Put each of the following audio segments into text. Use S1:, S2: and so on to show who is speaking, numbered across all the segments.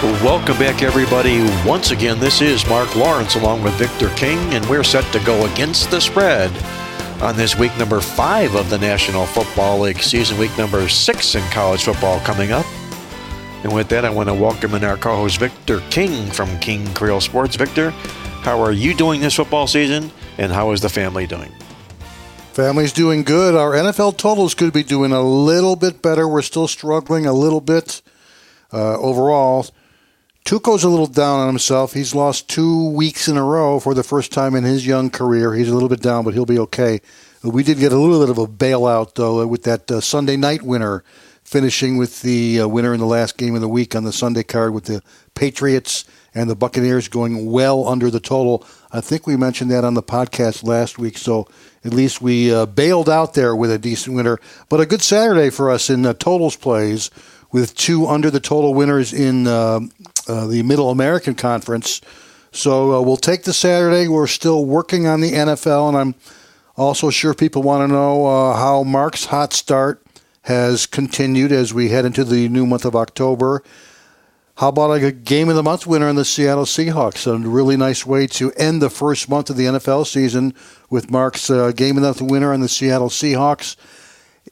S1: Welcome back, everybody. Once again, this is Mark Lawrence along with Victor King, and we're set to go against the spread on this week number five of the National Football League season, week number six in college football coming up. And with that, I want to welcome in our co host Victor King from King Creole Sports. Victor, how are you doing this football season, and how is the family doing?
S2: Family's doing good. Our NFL totals could be doing a little bit better. We're still struggling a little bit uh, overall. Tuco's a little down on himself. He's lost two weeks in a row for the first time in his young career. He's a little bit down, but he'll be okay. We did get a little bit of a bailout, though, with that uh, Sunday night winner finishing with the uh, winner in the last game of the week on the Sunday card with the Patriots and the Buccaneers going well under the total. I think we mentioned that on the podcast last week, so at least we uh, bailed out there with a decent winner. But a good Saturday for us in uh, totals plays with two under the total winners in uh, uh, the Middle American Conference. So uh, we'll take the Saturday. We're still working on the NFL, and I'm also sure people want to know uh, how Mark's hot start has continued as we head into the new month of October. How about a game of the month winner in the Seattle Seahawks? A really nice way to end the first month of the NFL season with Mark's uh, game of the month winner on the Seattle Seahawks.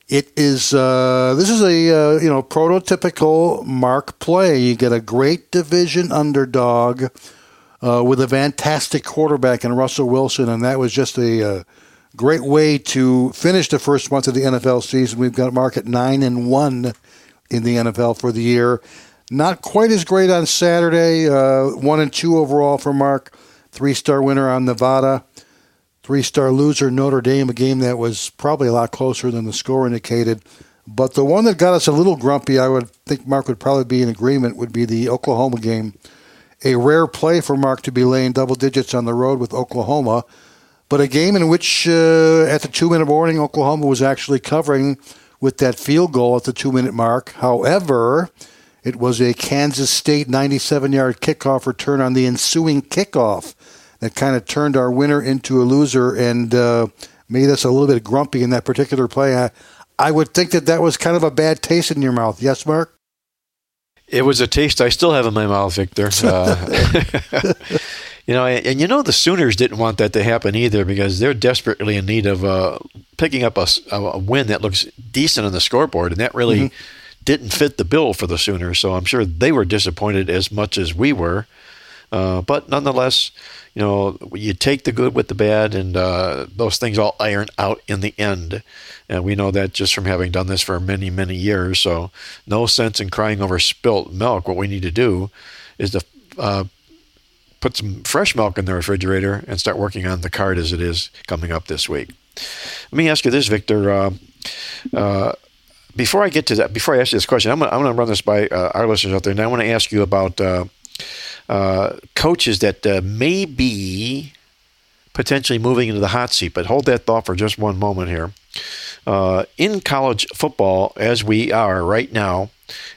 S2: It is uh, this is a uh, you know prototypical Mark play. You get a great division underdog uh, with a fantastic quarterback in Russell Wilson, and that was just a uh, great way to finish the first month of the NFL season. We've got Mark at nine and one in the NFL for the year. Not quite as great on Saturday. Uh, one and two overall for Mark. Three star winner on Nevada. Three star loser Notre Dame, a game that was probably a lot closer than the score indicated. But the one that got us a little grumpy, I would think Mark would probably be in agreement, would be the Oklahoma game. A rare play for Mark to be laying double digits on the road with Oklahoma, but a game in which, uh, at the two minute warning, Oklahoma was actually covering with that field goal at the two minute mark. However, it was a Kansas State 97 yard kickoff return on the ensuing kickoff that kind of turned our winner into a loser and uh, made us a little bit grumpy in that particular play. I, I would think that that was kind of a bad taste in your mouth. Yes, Mark?
S1: It was a taste I still have in my mouth, Victor. Uh, you know, and, you know the Sooners didn't want that to happen either because they're desperately in need of uh, picking up a, a, win that looks decent on the scoreboard, and that really mm-hmm. didn't fit the bill for the Sooners. So I'm sure they were disappointed as much as we were. Uh, but nonetheless, you know, you take the good with the bad, and uh, those things all iron out in the end. And we know that just from having done this for many, many years. So, no sense in crying over spilt milk. What we need to do is to uh, put some fresh milk in the refrigerator and start working on the card as it is coming up this week. Let me ask you this, Victor. Uh, uh before I get to that, before I ask you this question, I'm going to run this by uh, our listeners out there, and I want to ask you about uh, coaches that uh, may be potentially moving into the hot seat. But hold that thought for just one moment here. Uh, in college football, as we are right now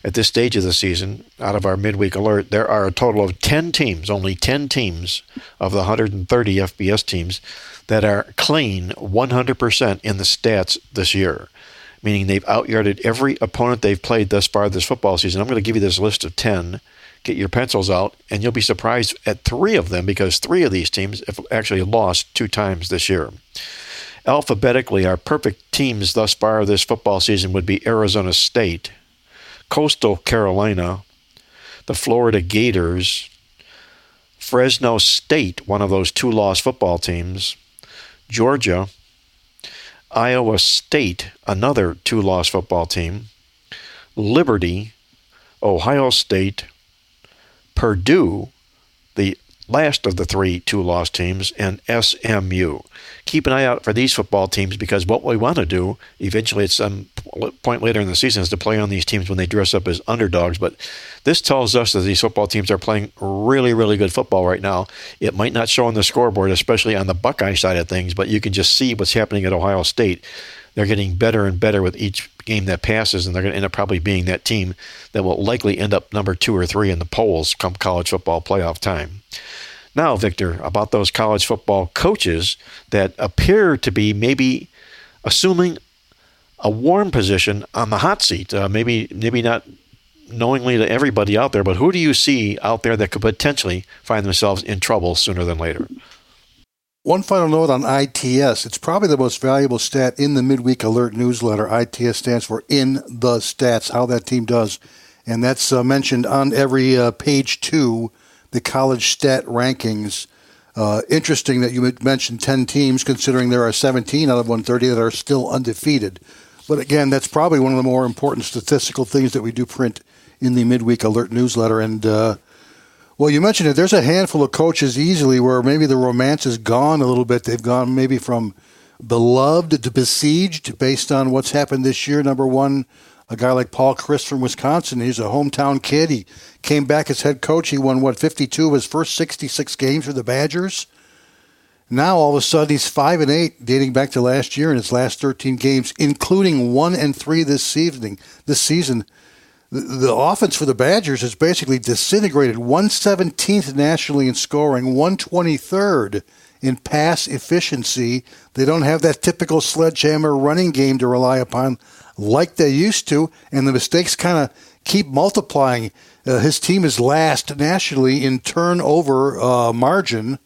S1: at this stage of the season, out of our midweek alert, there are a total of 10 teams, only 10 teams of the 130 FBS teams that are clean 100% in the stats this year meaning they've outyarded every opponent they've played thus far this football season. I'm going to give you this list of 10 get your pencils out, and you'll be surprised at three of them because three of these teams have actually lost two times this year. Alphabetically, our perfect teams thus far this football season would be Arizona State, Coastal Carolina, the Florida Gators, Fresno State, one of those two lost football teams, Georgia, Iowa State, another two lost football team, Liberty, Ohio State, Purdue, the last of the three two loss teams, and SMU. Keep an eye out for these football teams because what we want to do eventually at some point later in the season is to play on these teams when they dress up as underdogs. But this tells us that these football teams are playing really, really good football right now. It might not show on the scoreboard, especially on the Buckeye side of things, but you can just see what's happening at Ohio State. They're getting better and better with each game that passes, and they're going to end up probably being that team that will likely end up number two or three in the polls come college football playoff time. Now, Victor, about those college football coaches that appear to be maybe assuming a warm position on the hot seat. Uh, maybe, maybe not knowingly to everybody out there, but who do you see out there that could potentially find themselves in trouble sooner than later?
S2: One final note on ITS. It's probably the most valuable stat in the midweek alert newsletter. ITS stands for In the Stats, how that team does. And that's uh, mentioned on every uh, page two the college stat rankings. Uh, interesting that you mentioned 10 teams, considering there are 17 out of 130 that are still undefeated. But again, that's probably one of the more important statistical things that we do print in the midweek alert newsletter. And, uh, well, you mentioned it. There's a handful of coaches easily where maybe the romance is gone a little bit. They've gone maybe from beloved to besieged based on what's happened this year. Number one, a guy like Paul Chryst from Wisconsin. He's a hometown kid. He came back as head coach. He won, what, 52 of his first 66 games for the Badgers. Now all of a sudden he's five and eight, dating back to last year in his last 13 games, including one and three this season. This season, the, offense for the Badgers has basically disintegrated. 117th nationally in scoring, 123rd in pass efficiency. They don't have that typical sledgehammer running game to rely upon like they used to, and the mistakes kind of keep multiplying. Uh, his team is last nationally in turnover uh, margin.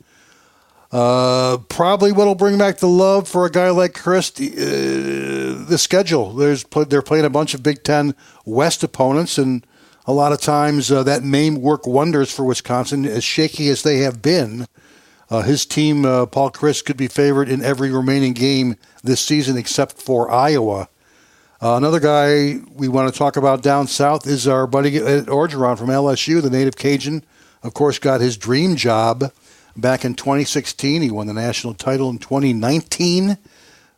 S2: Uh, probably what'll bring back the love for a guy like Chryst, Uh, the schedule. There's they're playing a bunch of Big Ten West opponents, and a lot of times uh, that may work wonders for Wisconsin. As shaky as they have been, uh, his team, Paul Chryst, could be favored in every remaining game this season except for Iowa. Uh, another guy we want to talk about down south is our buddy Ed Orgeron from LSU, the native Cajun. Of course, got his dream job back in 2016. He won the national title in 2019.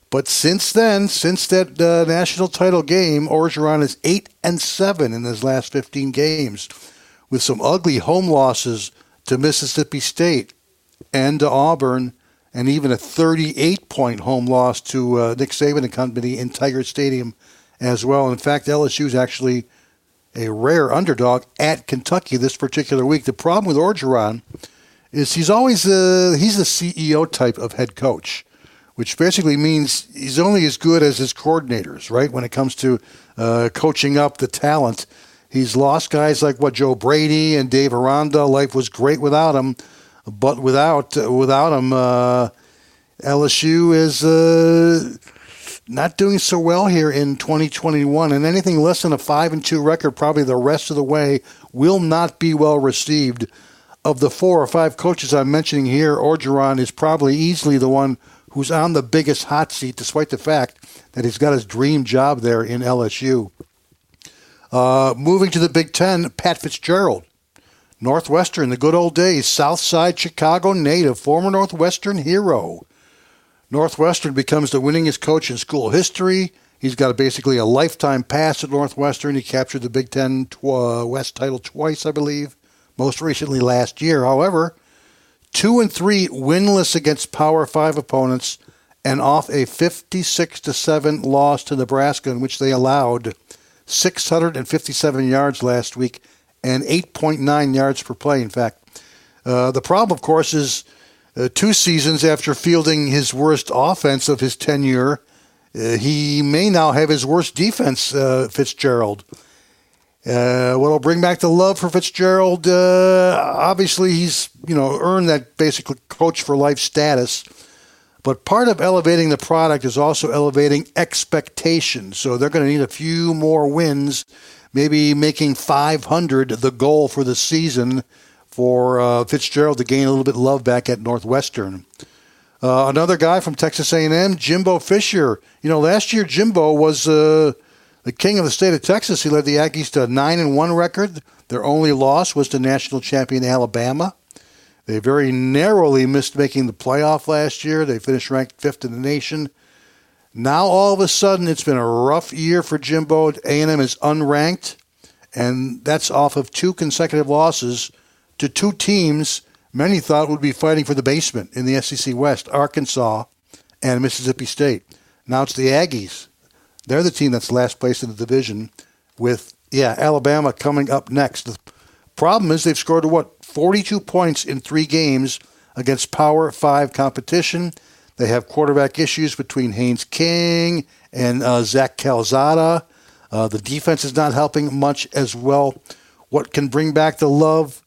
S2: But since then, since that uh, national title game, Orgeron is eight and seven in his last 15 games, with some ugly home losses to Mississippi State and to Auburn, and even a 38 point home loss to uh, Nick Saban and company in Tiger Stadium as well. In fact, LSU is actually a rare underdog at Kentucky this particular week. The problem with Orgeron is he's always a, he's the CEO type of head coach, which basically means he's only as good as his coordinators, right? When it comes to uh, coaching up the talent, he's lost guys like what Joe Brady and Dave Aranda. Life was great without him, but without without him, uh, LSU is. Uh, not doing so well here in 2021, and anything less than a five and two record, probably the rest of the way, will not be well received. Of the four or five coaches I'm mentioning here, Orgeron is probably easily the one who's on the biggest hot seat, despite the fact that he's got his dream job there in LSU. Uh, moving to the Big Ten, Pat Fitzgerald. Northwestern, the good old days, South Side Chicago native, former Northwestern hero. Northwestern becomes the winningest coach in school history. He's got a, basically a lifetime pass at Northwestern. He captured the Big Ten tw- uh, West title twice, I believe, most recently last year. However, two and three winless against Power Five opponents, and off a 56 to seven loss to Nebraska, in which they allowed 657 yards last week and 8.9 yards per play. In fact, uh, the problem, of course, is uh, two seasons after fielding his worst offense of his tenure, uh, he may now have his worst defense, uh, Fitzgerald. Uh, what'll bring back the love for Fitzgerald? Uh, obviously, he's you know earned that basically coach for life status. But part of elevating the product is also elevating expectations. So they're going to need a few more wins, maybe making 500 the goal for the season for uh, Fitzgerald to gain a little bit of love back at Northwestern. Uh, another guy from Texas A&M, Jimbo Fisher. You know, last year Jimbo was uh, the king of the state of Texas. He led the Aggies to a nine and one record. Their only loss was to national champion Alabama. They very narrowly missed making the playoff last year. They finished ranked fifth in the nation. Now all of a sudden, it's been a rough year for Jimbo. A&M is unranked, and that's off of two consecutive losses to two teams many thought would be fighting for the basement in the SEC West: Arkansas and Mississippi State. Now it's the Aggies. They're the team that's last place in the division, with yeah Alabama coming up next. The problem is they've scored what 42 points in three games against Power Five competition. They have quarterback issues between Haynes King and uh, Zach Calzada. Uh, the defense is not helping much as well. What can bring back the love?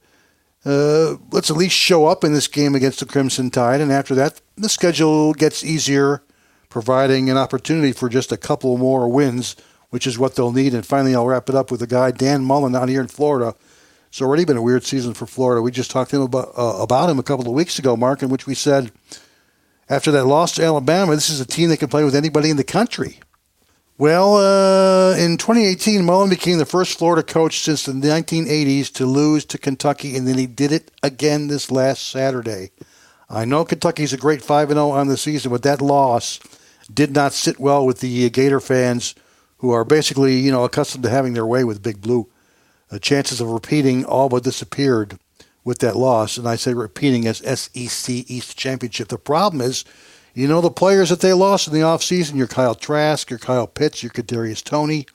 S2: Uh, let's at least show up in this game against the Crimson Tide, and after that, the schedule gets easier, providing an opportunity for just a couple more wins, which is what they'll need. And finally, I'll wrap it up with a guy, Dan Mullen, out here in Florida it's already been a weird season for Florida. We just talked to him about, uh, about him a couple of weeks ago, Mark, in which we said after that loss to Alabama, this is a team that can play with anybody in the country. Well, uh, in 2018, Mullen became the first Florida coach since the 1980s to lose to Kentucky, and then he did it again this last Saturday. I know Kentucky's a great 5 0 on the season, but that loss did not sit well with the uh, Gator fans who are basically, you know, accustomed to having their way with Big Blue the chances of repeating all but disappeared with that loss. And I say repeating as SEC East Championship. The problem is, you know, the players that they lost in the offseason, your Kyle Trask, your Kyle Pitts, your Kadarius Toney.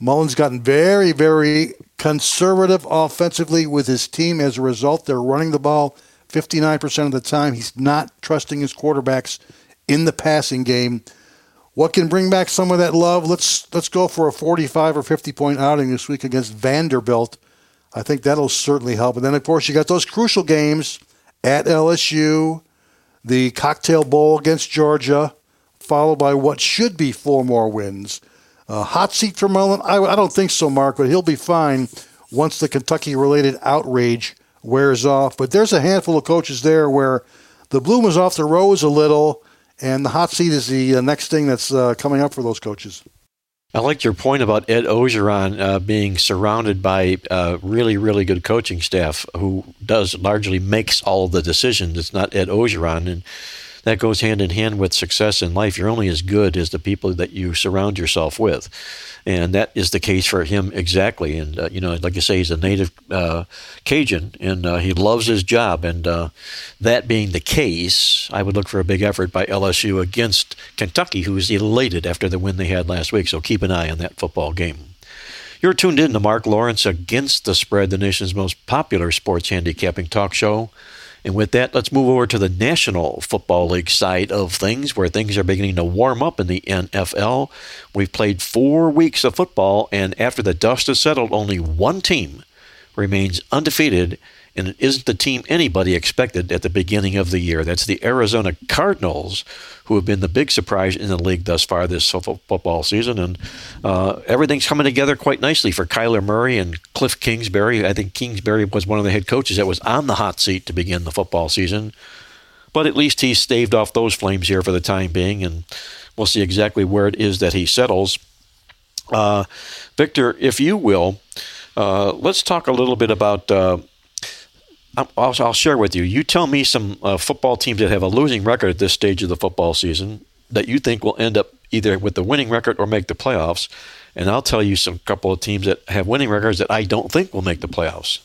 S2: Mullen's gotten very, very conservative offensively with his team. As a result, they're running the ball 59% of the time. He's not trusting his quarterbacks in the passing game. What can bring back some of that love? Let's let's go for a 45 or 50 point outing this week against Vanderbilt. I think that'll certainly help. And then of course you got those crucial games at LSU, the Cocktail Bowl against Georgia, followed by what should be four more wins. Uh, hot seat for Mullen? I, I don't think so, Mark, but he'll be fine once the Kentucky related outrage wears off. But there's a handful of coaches there where the bloom is off the rose a little and the hot seat is the uh, next thing that's uh, coming up for those coaches.
S1: I liked your point about Ed Orgeron uh, being surrounded by uh, really, really good coaching staff who does largely makes all the decisions. It's not Ed Orgeron, and that goes hand in hand with success in life. You're only as good as the people that you surround yourself with and that is the case for him exactly. And uh, you know, like I say, he's a native uh, Cajun, and uh, he loves his job. And uh, that being the case, I would look for a big effort by LSU against Kentucky, who is elated after the win they had last week. So keep an eye on that football game. You're tuned in to Mark Lawrence Against the Spread, the nation's most popular sports handicapping talk show. And with that, let's move over to the National Football League side of things, where things are beginning to warm up in the NFL. We've played four weeks of football, and after the dust has settled, only one team remains undefeated and it isn't the team anybody expected at the beginning of the year. That's the Arizona Cardinals, who have been the big surprise in the league thus far this football season. And uh, everything's coming together quite nicely for Kyler Murray and Cliff Kingsbury. I think Kingsbury was one of the head coaches that was on the hot seat to begin the football season. But at least he's staved off those flames here for the time being, and we'll see exactly where it is that he settles. Uh, Victor, if you will, uh, let's talk a little bit about uh, I'll, I'll, share with you. You tell me some uh, football teams that have a losing record at this stage of the football season that you think will end up either with the winning record or make the playoffs, and I'll tell you some couple of teams that have winning records that I don't think will make the playoffs.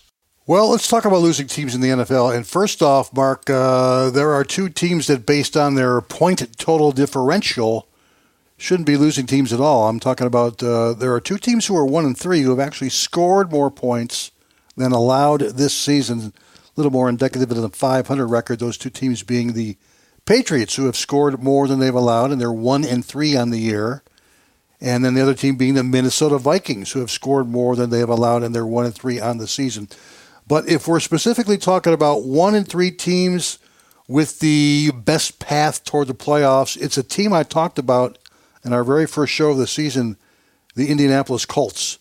S2: Well, let's talk about losing teams in the NFL. And first off, Mark, uh, there are two teams that, based on their point total differential, shouldn't be losing teams at all. I'm talking about uh, there are two teams who are one and three who have actually scored more points than allowed this season little more indicative of the 500 record. Those two teams being the Patriots, who have scored more than they've allowed, and they're one and three on the year. And then the other team being the Minnesota Vikings, who have scored more than they have allowed, and they're one and three on the season. But if we're specifically talking about one and three teams with the best path toward the playoffs, it's a team I talked about in our very first show of the season, the Indianapolis Colts.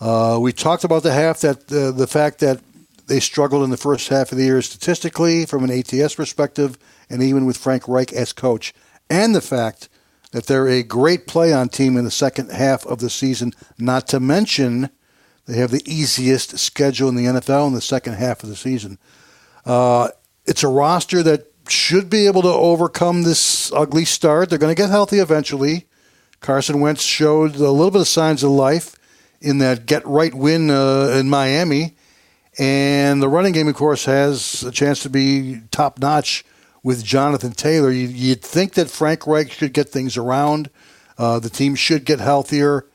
S2: Uh, we talked about the half that uh, the fact that they struggled in the first half of the year statistically from an ATS perspective, and even with Frank Reich as coach, and the fact that they're a great play on team in the second half of the season, not to mention they have the easiest schedule in the NFL in the second half of the season. Uh, it's a roster that should be able to overcome this ugly start. They're going to get healthy eventually. Carson Wentz showed a little bit of signs of life in that get right win uh, in Miami. And the running game, of course, has a chance to be top notch with Jonathan Taylor. You, would think that Frank Reich should get things around. Uh, the team should get healthier.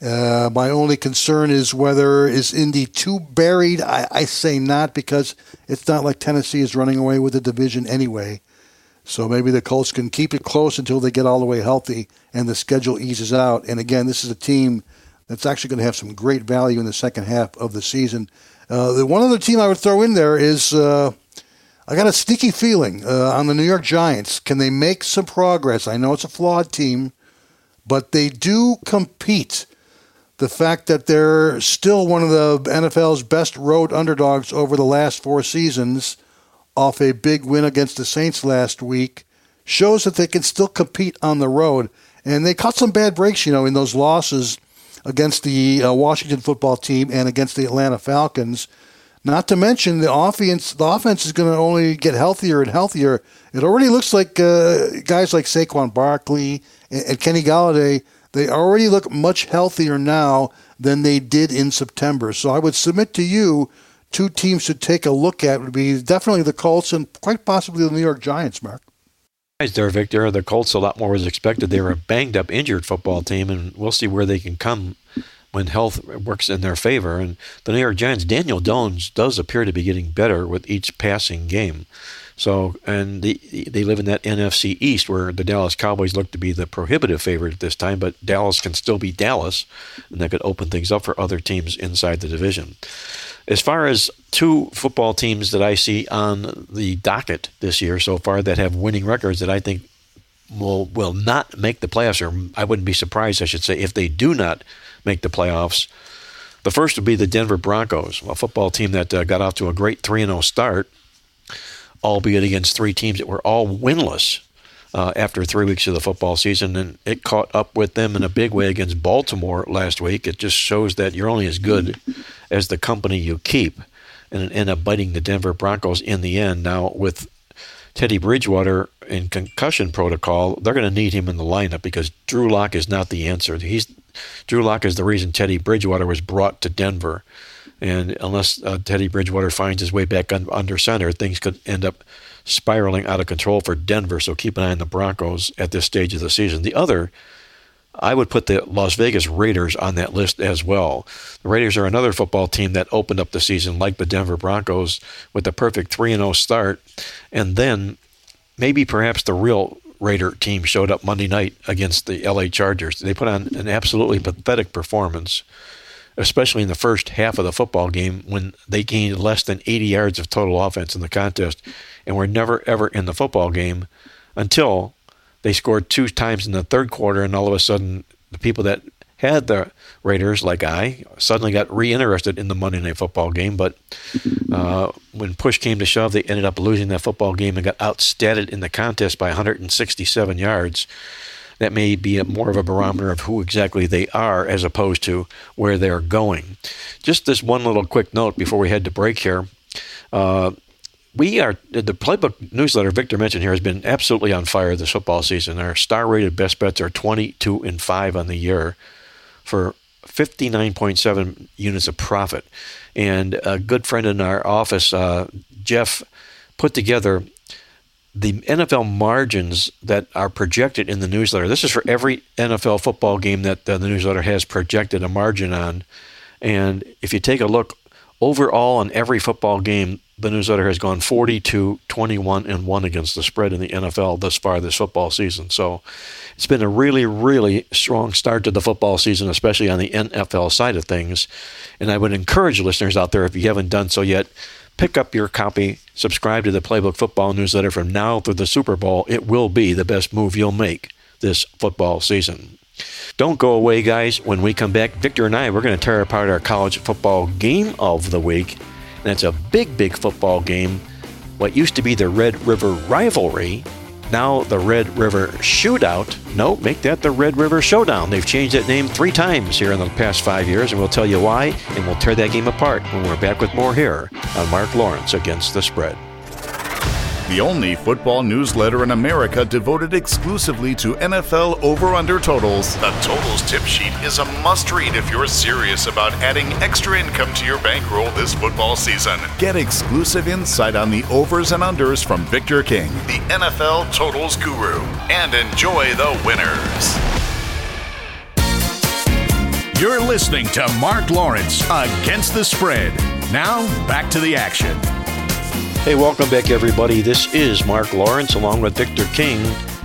S2: Uh, my only concern is whether is Indy too buried. I, I, say not because it's not like Tennessee is running away with the division anyway. So maybe the Colts can keep it close until they get all the way healthy and the schedule eases out. And again, this is a team that's actually going to have some great value in the second half of the season. Uh, the one other team I would throw in there is uh, I got a sneaky feeling uh, on the New York Giants. Can they make some progress? I know it's a flawed team, but they do compete the fact that they're still one of the NFL's best road underdogs over the last four seasons off a big win against the Saints last week shows that they can still compete on the road. And they caught some bad breaks, you know, in those losses against the uh, Washington football team and against the Atlanta Falcons. Not to mention the offense. The offense is going to only get healthier and healthier. It already looks like uh, guys like Saquon Barkley and, and Kenny Golladay. they already look much healthier now than they did in September. So I would submit to you two teams to take a look at would be definitely the Colts and quite possibly the New York Giants, Mark.
S1: There, Victor. The Colts a lot more was expected. They were a banged up, injured football team, and we'll see where they can come when health works in their favor. And the New York Giants, Daniel Jones does appear to be getting better with each passing game. So, and they, they live in that NFC East where the Dallas Cowboys look to be the prohibitive favorite at this time, but Dallas can still be Dallas, and that could open things up for other teams inside the division. As far as two football teams that I see on the docket this year so far that have winning records that I think will will not make the playoffs, or I wouldn't be surprised, I should say, if they do not make the playoffs. The first would be the Denver Broncos, a football team that uh, got off to a great 3 0 start albeit against three teams that were all winless uh, after three weeks of the football season. And it caught up with them in a big way against Baltimore last week. It just shows that you're only as good as the company you keep. And it ended up biting the Denver Broncos in the end. Now, with Teddy Bridgewater in concussion protocol, they're going to need him in the lineup because Drew Lock is not the answer. He's Drew Lock is the reason Teddy Bridgewater was brought to Denver. And unless uh, Teddy Bridgewater finds his way back un- under center, things could end up spiraling out of control for Denver. So keep an eye on the Broncos at this stage of the season. The other, I would put the Las Vegas Raiders on that list as well. The Raiders are another football team that opened up the season like the Denver Broncos with a perfect 3 0 start. And then maybe perhaps the real Raider team showed up Monday night against the LA Chargers. They put on an absolutely pathetic performance especially in the first half of the football game when they gained less than 80 yards of total offense in the contest and were never ever in the football game until they scored two times in the third quarter and all of a sudden the people that had the Raiders, like I, suddenly got reinterested in the Monday Night Football game. But uh, when push came to shove, they ended up losing that football game and got outstated in the contest by 167 yards that may be a, more of a barometer of who exactly they are as opposed to where they're going. Just this one little quick note before we head to break here. Uh, we are the playbook newsletter Victor mentioned here has been absolutely on fire this football season. Our star rated best bets are 22 and 5 on the year for 59.7 units of profit. And a good friend in our office, uh, Jeff, put together the NFL margins that are projected in the newsletter. This is for every NFL football game that the newsletter has projected a margin on. And if you take a look overall on every football game, the newsletter has gone 42, 21, and 1 against the spread in the NFL thus far this football season. So it's been a really, really strong start to the football season, especially on the NFL side of things. And I would encourage listeners out there, if you haven't done so yet, Pick up your copy, subscribe to the Playbook Football newsletter from now through the Super Bowl. It will be the best move you'll make this football season. Don't go away, guys. When we come back, Victor and I, we're going to tear apart our college football game of the week. And it's a big, big football game. What used to be the Red River rivalry now the Red River Shootout. No, make that the Red River Showdown. They've changed that name three times here in the past five years, and we'll tell you why, and we'll tear that game apart when we're back with more here on Mark Lawrence Against the Spread.
S3: The only football newsletter in America devoted exclusively to NFL over under totals. The Totals Tip Sheet is a must read if you're serious about adding extra income to your bankroll this football season. Get exclusive insight on the overs and unders from Victor King, the NFL Totals Guru, and enjoy the winners. You're listening to Mark Lawrence Against the Spread. Now, back to the action.
S1: Hey, welcome back, everybody. This is Mark Lawrence along with Victor King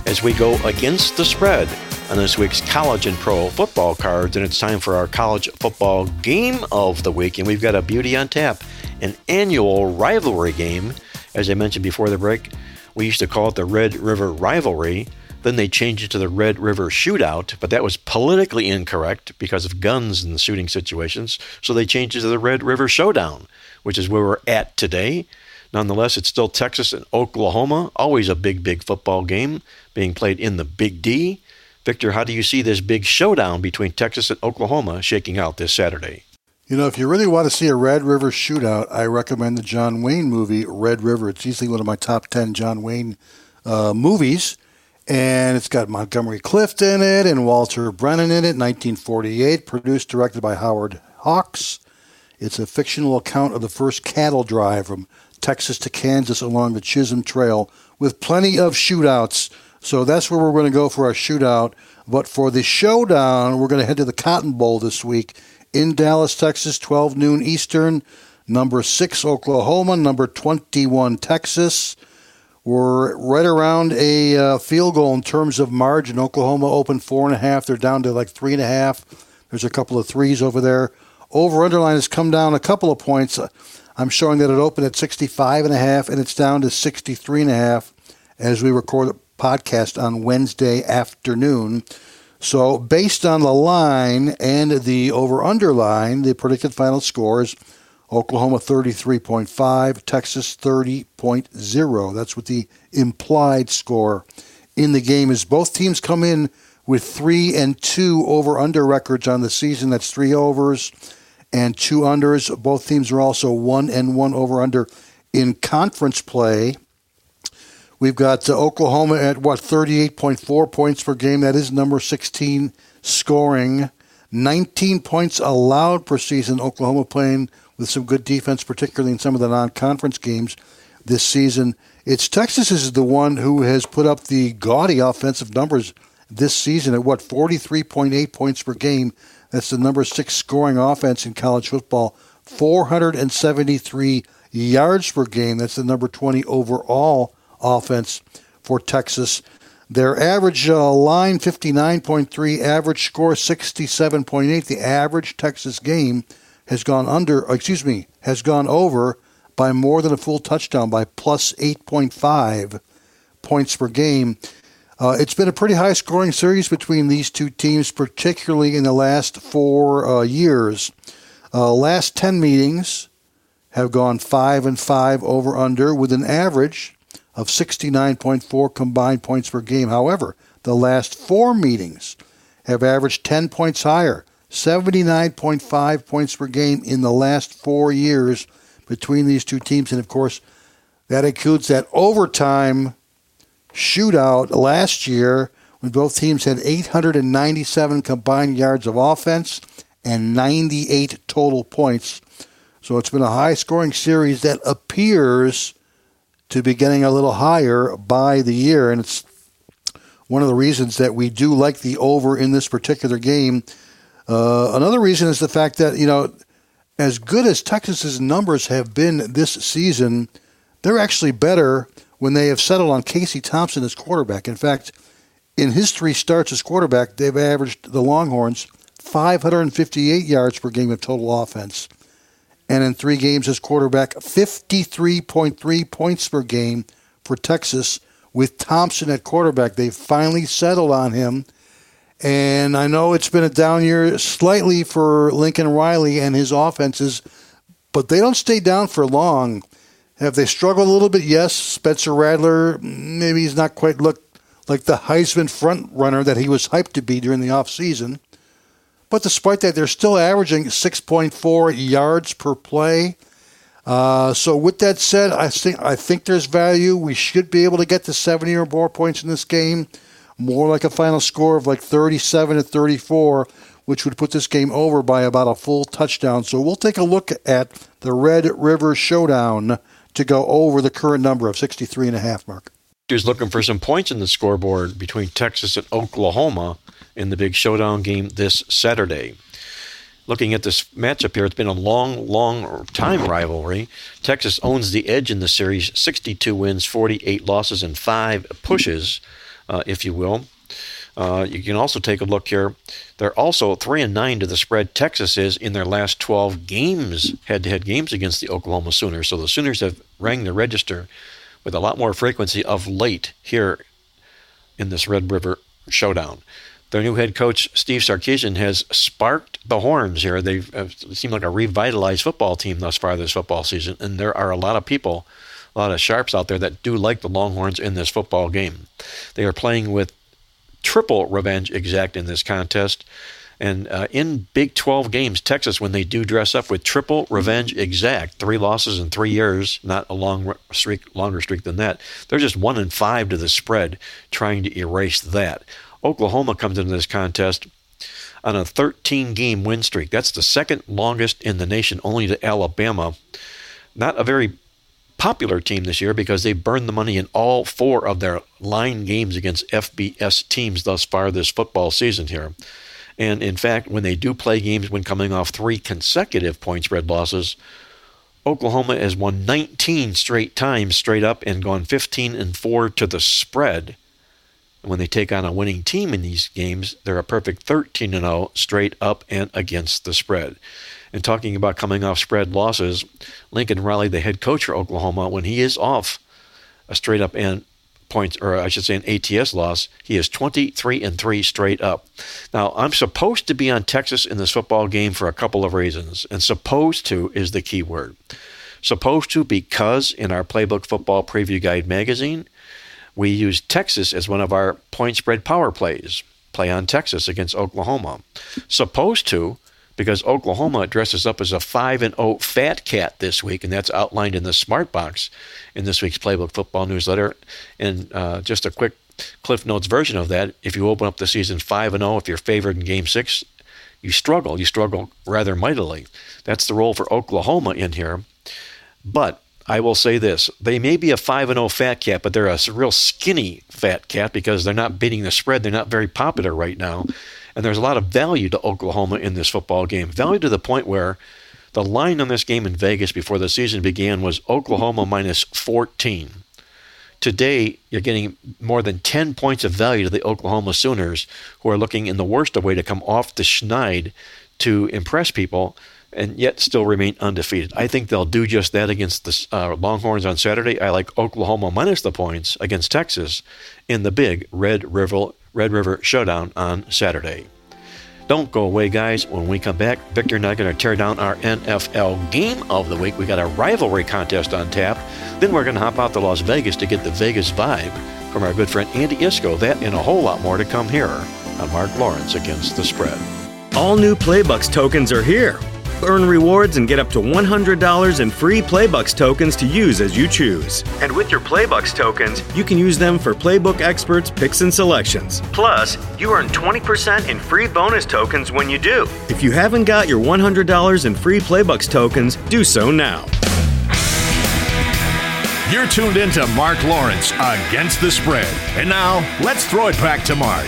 S1: as we go against the spread on this week's college and pro football cards. And it's time for our college football game of the week. And we've got a beauty on tap an annual rivalry game. As I mentioned before the break, we used to call it the Red River Rivalry. Then they changed it to the Red River Shootout, but that was politically incorrect because of guns the shooting situations. So they changed it to the Red River Showdown, which is where we're at today. Nonetheless, it's still Texas and Oklahoma, always a big, big football game being played in the Big D. Victor, how do you see this big showdown between Texas and Oklahoma shaking out this Saturday?
S2: You know, if you really want to see a Red River shootout, I recommend the John Wayne movie, Red River. It's easily one of my top 10 John Wayne uh, movies. And it's got Montgomery Clift in it and Walter Brennan in it, 1948, produced, directed by Howard Hawks. It's a fictional account of the first cattle drive from Texas to Kansas along the Chisholm Trail with plenty of shootouts. So that's where we're going to go for our shootout. But for the showdown, we're going to head to the Cotton Bowl this week in Dallas, Texas, 12 noon Eastern. Number 6, Oklahoma. Number 21, Texas. We're right around a uh, field goal in terms of margin. Oklahoma opened 4.5. They're down to like 3.5. There's a couple of threes over there. Over underline has come down a couple of points. I'm showing that it opened at 65 and a half and it's down to 63 and a half as we record the podcast on Wednesday afternoon. So, based on the line and the over under line, the predicted final score is Oklahoma 33.5, Texas 30.0. That's what the implied score in the game is. Both teams come in with three and two over under records on the season. That's three overs and two unders. Both teams are also one and one over under in conference play. We've got uh, Oklahoma at what 38.4 points per game. That is number 16 scoring. 19 points allowed per season. Oklahoma playing with some good defense, particularly in some of the non-conference games this season. It's Texas is the one who has put up the gaudy offensive numbers this season at what 43.8 points per game. That's the number six scoring offense in college football. 473 yards per game. That's the number 20 overall offense for Texas. Their average uh, line 59.3, average score 67.8. The average Texas game has gone under, excuse me, has gone over by more than a full touchdown by plus 8.5 points per game. Uh, it's been a pretty high scoring series between these two teams, particularly in the last four uh, years. Uh, last 10 meetings have gone 5 and 5 over under with an average of 69.4 combined points per game. However, the last four meetings have averaged 10 points higher, 79.5 points per game in the last four years between these two teams. And of course, that includes that overtime shootout last year when both teams had 897 combined yards of offense and 98 total points. So it's been a high scoring series that appears to be getting a little higher by the year. And it's one of the reasons that we do like the over in this particular game. Uh, another reason is the fact that, you know, as good as Texas's numbers have been this season, they're actually better when they have settled on Casey Thompson as quarterback. In fact, in his three starts as quarterback, they've averaged the Longhorns 558 yards per game of total offense. And in three games as quarterback, 53.3 points per game for Texas with Thompson at quarterback. They finally settled on him. And I know it's been a down year slightly for Lincoln Riley and his offenses, but they don't stay down for long. Have they struggled a little bit? Yes. Spencer Rattler, maybe he's not quite looked like the Heisman front runner that he was hyped to be during the offseason. But despite that, they're still averaging 6.4 yards per play. Uh, so with that said, I think I think there's value. We should be able to get to 70 or more points in this game, more like a final score of like 37 to 34, which would put this game over by about a full touchdown. So we'll take a look at the Red River Showdown to go over the current number of 63 and a half mark.
S1: Is looking for some points in the scoreboard between Texas and Oklahoma in the big showdown game this Saturday looking at this matchup here, it's been a long, long time rivalry. Texas owns the edge in the series 62 wins, 48 losses, and five pushes, uh, if you will. Uh, you can also take a look here. They're also three and nine to the spread. Texas is in their last 12 games, head-to-head games against the Oklahoma Sooners. So the Sooners have rang the register with a lot more frequency of late here in this Red River showdown. Their new head coach, Steve Sarkisian, has sparked the horns here. They uh, seem like a revitalized football team thus far this football season, and there are a lot of people, a lot of sharps out there that do like the Longhorns in this football game. They are playing with triple revenge exact in this contest. And uh, in Big 12 games, Texas, when they do dress up with triple revenge exact, three losses in three years, not a long streak, longer streak than that, they're just one and five to the spread, trying to erase that. Oklahoma comes into this contest on a 13 game win streak. That's the second longest in the nation, only to Alabama. Not a very popular team this year because they burned the money in all four of their line games against FBS teams thus far this football season here. And in fact, when they do play games when coming off three consecutive point spread losses, Oklahoma has won 19 straight times straight up and gone 15 and 4 to the spread when they take on a winning team in these games, they're a perfect 13 and 0 straight up and against the spread. And talking about coming off spread losses, Lincoln Riley, the head coach for Oklahoma, when he is off a straight up and points, or I should say an ATS loss, he is 23 and 3 straight up. Now, I'm supposed to be on Texas in this football game for a couple of reasons, and supposed to is the key word. Supposed to because in our Playbook Football Preview Guide magazine, we use Texas as one of our point spread power plays. Play on Texas against Oklahoma. Supposed to, because Oklahoma dresses up as a 5 and 0 fat cat this week, and that's outlined in the Smart Box in this week's Playbook Football newsletter. And uh, just a quick Cliff Notes version of that if you open up the season 5 and 0, if you're favored in game six, you struggle. You struggle rather mightily. That's the role for Oklahoma in here. But I will say this: they may be a five and zero oh fat cat, but they're a real skinny fat cat because they're not beating the spread. They're not very popular right now, and there's a lot of value to Oklahoma in this football game. Value to the point where the line on this game in Vegas before the season began was Oklahoma minus 14. Today, you're getting more than 10 points of value to the Oklahoma Sooners, who are looking in the worst of way to come off the schneid to impress people and yet still remain undefeated. I think they'll do just that against the uh, Longhorns on Saturday. I like Oklahoma minus the points against Texas in the big Red River Red River Showdown on Saturday. Don't go away, guys. When we come back, Victor and I are going to tear down our NFL game of the week. We got a rivalry contest on tap. Then we're going to hop out to Las Vegas to get the Vegas vibe from our good friend Andy Iskoe. That and a whole lot more to come here on Mark Lawrence Against the Spread.
S4: All new Playbucks tokens are here Earn rewards and get up to $100 in free Playbucks tokens to use as you choose. And with your Playbucks tokens, you can use them for Playbook Experts picks and selections. Plus, you earn 20% in free bonus tokens when you do. If you haven't got your $100 in free Playbucks tokens, do so now.
S3: You're tuned into Mark Lawrence against the spread. And now, let's throw it back to Mark.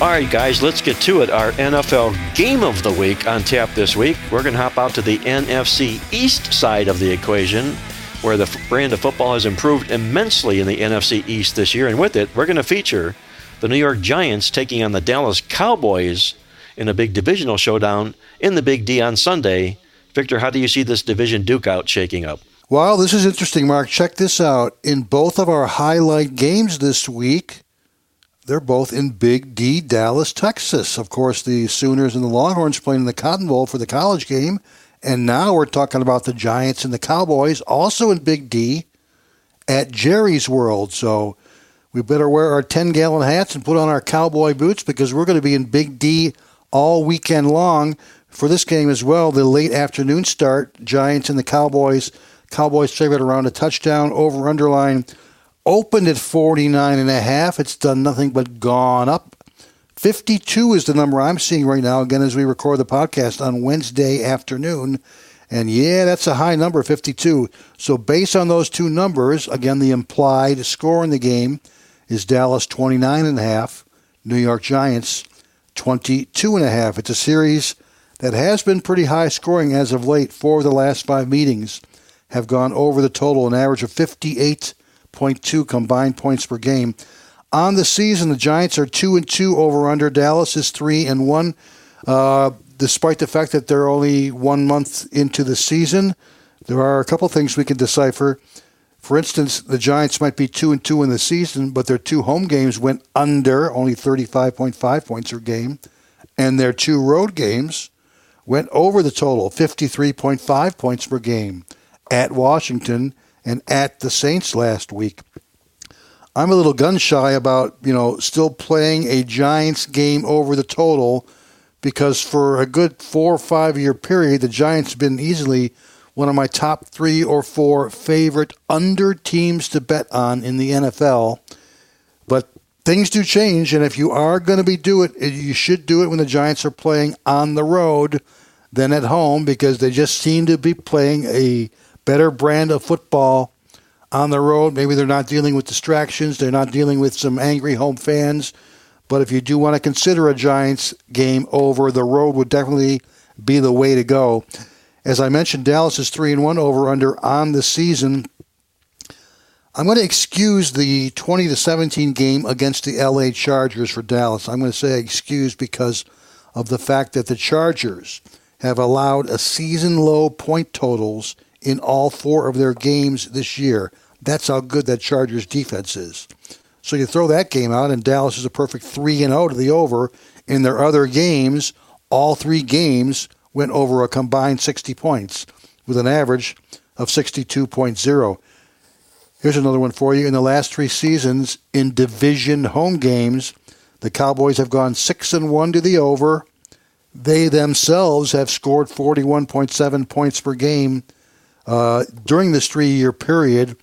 S1: All right, guys, let's get to it. Our NFL game of the week on tap this week. We're going to hop out to the NFC East side of the equation, where the brand of football has improved immensely in the NFC East this year. And with it, we're going to feature the New York Giants taking on the Dallas Cowboys in a big divisional showdown in the Big D on Sunday. Victor, how do you see this division duke out shaking up?
S2: Well, this is interesting, Mark. Check this out. In both of our highlight games this week, they're both in Big D, Dallas, Texas. Of course, the Sooners and the Longhorns playing in the Cotton Bowl for the college game. And now we're talking about the Giants and the Cowboys also in Big D at Jerry's World. So we better wear our 10 gallon hats and put on our cowboy boots because we're going to be in Big D all weekend long for this game as well. The late afternoon start, Giants and the Cowboys. Cowboys favored around a touchdown over underline. Opened at 49 and a half. It's done nothing but gone up. 52 is the number I'm seeing right now, again, as we record the podcast on Wednesday afternoon. And yeah, that's a high number, 52. So based on those two numbers, again, the implied score in the game is Dallas 29 and a half, New York Giants 22 and a half. It's a series that has been pretty high scoring as of late. Four of the last five meetings have gone over the total, an average of 58.2 combined points per game. On the season, the Giants are two and two over under. Dallas is three and one. Uh, despite the fact that they're only one month into the season, there are a couple things we can decipher. For instance, the Giants might be two and two in the season, but their two home games went under, only 35.5 points per game, and their two road games went over the total, 53.5 points per game, at Washington and at the Saints last week. I'm a little gun shy about, you know, still playing a Giants game over the total because for a good four or five year period, the Giants have been easily one of my top three or four favorite under teams to bet on in the NFL. But things do change, and if you are going to be do it, you should do it when the Giants are playing on the road than at home because they just seem to be playing a better brand of football on the road. Maybe they're not dealing with distractions, they're not dealing with some angry home fans but if you do want to consider a Giants game over, the road would definitely be the way to go. As I mentioned, Dallas is 3 and 1 over under on the season. I'm going to excuse the 20 to 17 game against the LA Chargers for Dallas. I'm going to say excuse because of the fact that the Chargers have allowed a season low point totals in all four of their games this year. That's how good that Chargers defense is. So you throw that game out, and Dallas is a perfect 3 and 0 to the over. In their other games, all three games went over a combined 60 points with an average of 62.0. Here's another one for you. In the last three seasons, in division home games, the Cowboys have gone 6 and 1 to the over. They themselves have scored 41.7 points per game uh, during this three year period.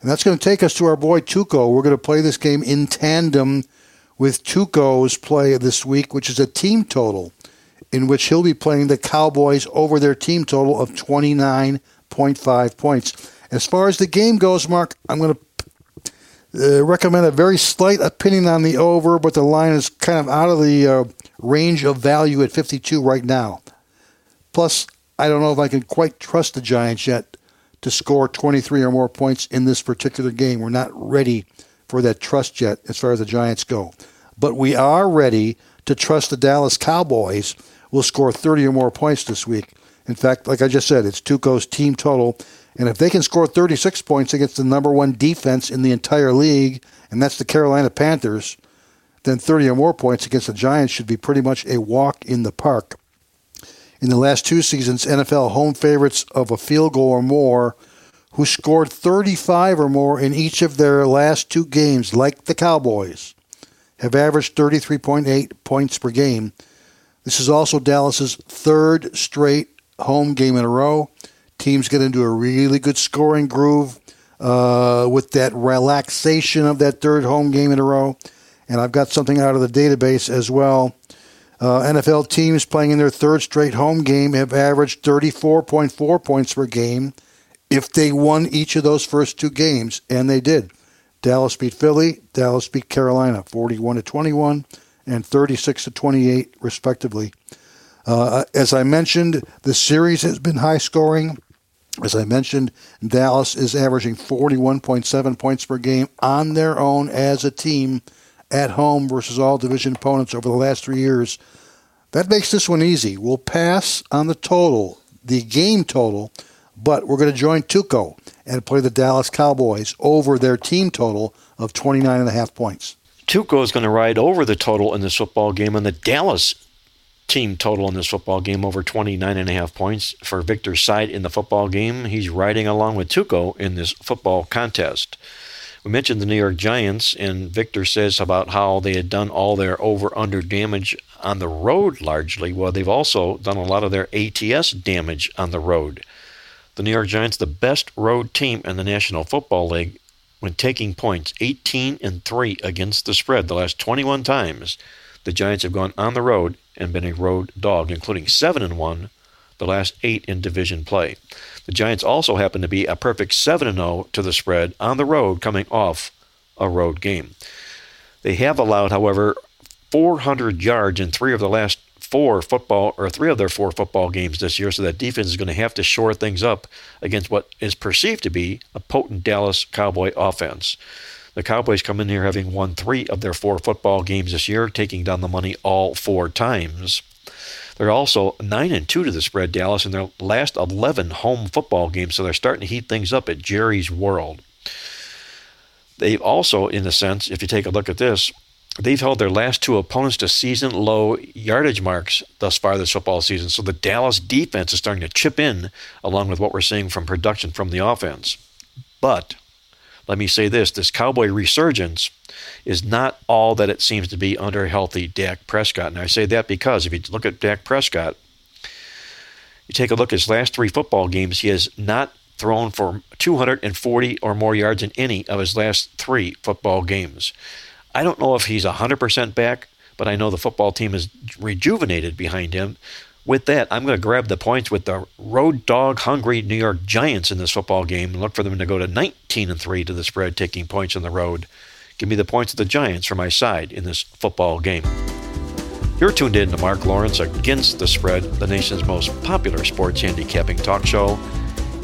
S2: And that's going to take us to our boy Tuco. We're going to play this game in tandem with Tuco's play this week, which is a team total, in which he'll be playing the Cowboys over their team total of 29.5 points. As far as the game goes, Mark, I'm going to uh, recommend a very slight opinion on the over, but the line is kind of out of the uh, range of value at 52 right now. Plus, I don't know if I can quite trust the Giants yet to score 23 or more points in this particular game. We're not ready for that trust yet as far as the Giants go. But we are ready to trust the Dallas Cowboys will score 30 or more points this week. In fact, like I just said, it's Tuco's team total. And if they can score 36 points against the number one defense in the entire league, and that's the Carolina Panthers, then 30 or more points against the Giants should be pretty much a walk in the park in the last two seasons, NFL home favorites of a field goal or more who scored 35 or more in each of their last two games, like the Cowboys, have averaged 33.8 points per game. This is also Dallas's third straight home game in a row. Teams get into a really good scoring groove uh, with that relaxation of that third home game in a row. And I've got something out of the database as well uh, NFL teams playing in their third straight home game have averaged 34.4 points per game if they won each of those first two games, and they did. Dallas beat Philly, Dallas beat Carolina, 41 to 21 and 36 to 28, respectively. Uh, as I mentioned, the series has been high scoring. As I mentioned, Dallas is averaging 41.7 points per game on their own as a team at home versus all division opponents over the last three years. That makes this one easy. We'll pass on the total, the game total, but we're going to join Tuco and play the Dallas Cowboys over their team total of 29 and a half points.
S1: Tuco is going to ride over the total in this football game and the Dallas team total in this football game over 29 and a half points for Victor's side in the football game. He's riding along with Tuco in this football contest. We mentioned the New York Giants, and Victor says about how they had done all their over under damage on the road largely. Well, they've also done a lot of their ATS damage on the road. The New York Giants, the best road team in the National Football League, when taking points, 18 and 3 against the spread. The last 21 times the Giants have gone on the road and been a road dog, including 7 and 1 the last 8 in division play. The Giants also happen to be a perfect 7 0 to the spread on the road coming off a road game. They have allowed, however, 400 yards in three of the last four football or three of their four football games this year, so that defense is going to have to shore things up against what is perceived to be a potent Dallas Cowboy offense. The Cowboys come in here having won three of their four football games this year, taking down the money all four times. They're also nine and two to the spread, Dallas, in their last eleven home football games, so they're starting to heat things up at Jerry's World. They've also, in a sense, if you take a look at this, they've held their last two opponents to season low yardage marks thus far this football season. So the Dallas defense is starting to chip in along with what we're seeing from production from the offense. But let me say this this Cowboy resurgence is not all that it seems to be under healthy Dak Prescott. And I say that because if you look at Dak Prescott, you take a look at his last three football games, he has not thrown for 240 or more yards in any of his last three football games. I don't know if he's 100% back, but I know the football team is rejuvenated behind him. With that, I'm going to grab the points with the road dog hungry New York Giants in this football game and look for them to go to 19 and 3 to the spread, taking points on the road. Give me the points of the Giants for my side in this football game. You're tuned in to Mark Lawrence Against the Spread, the nation's most popular sports handicapping talk show.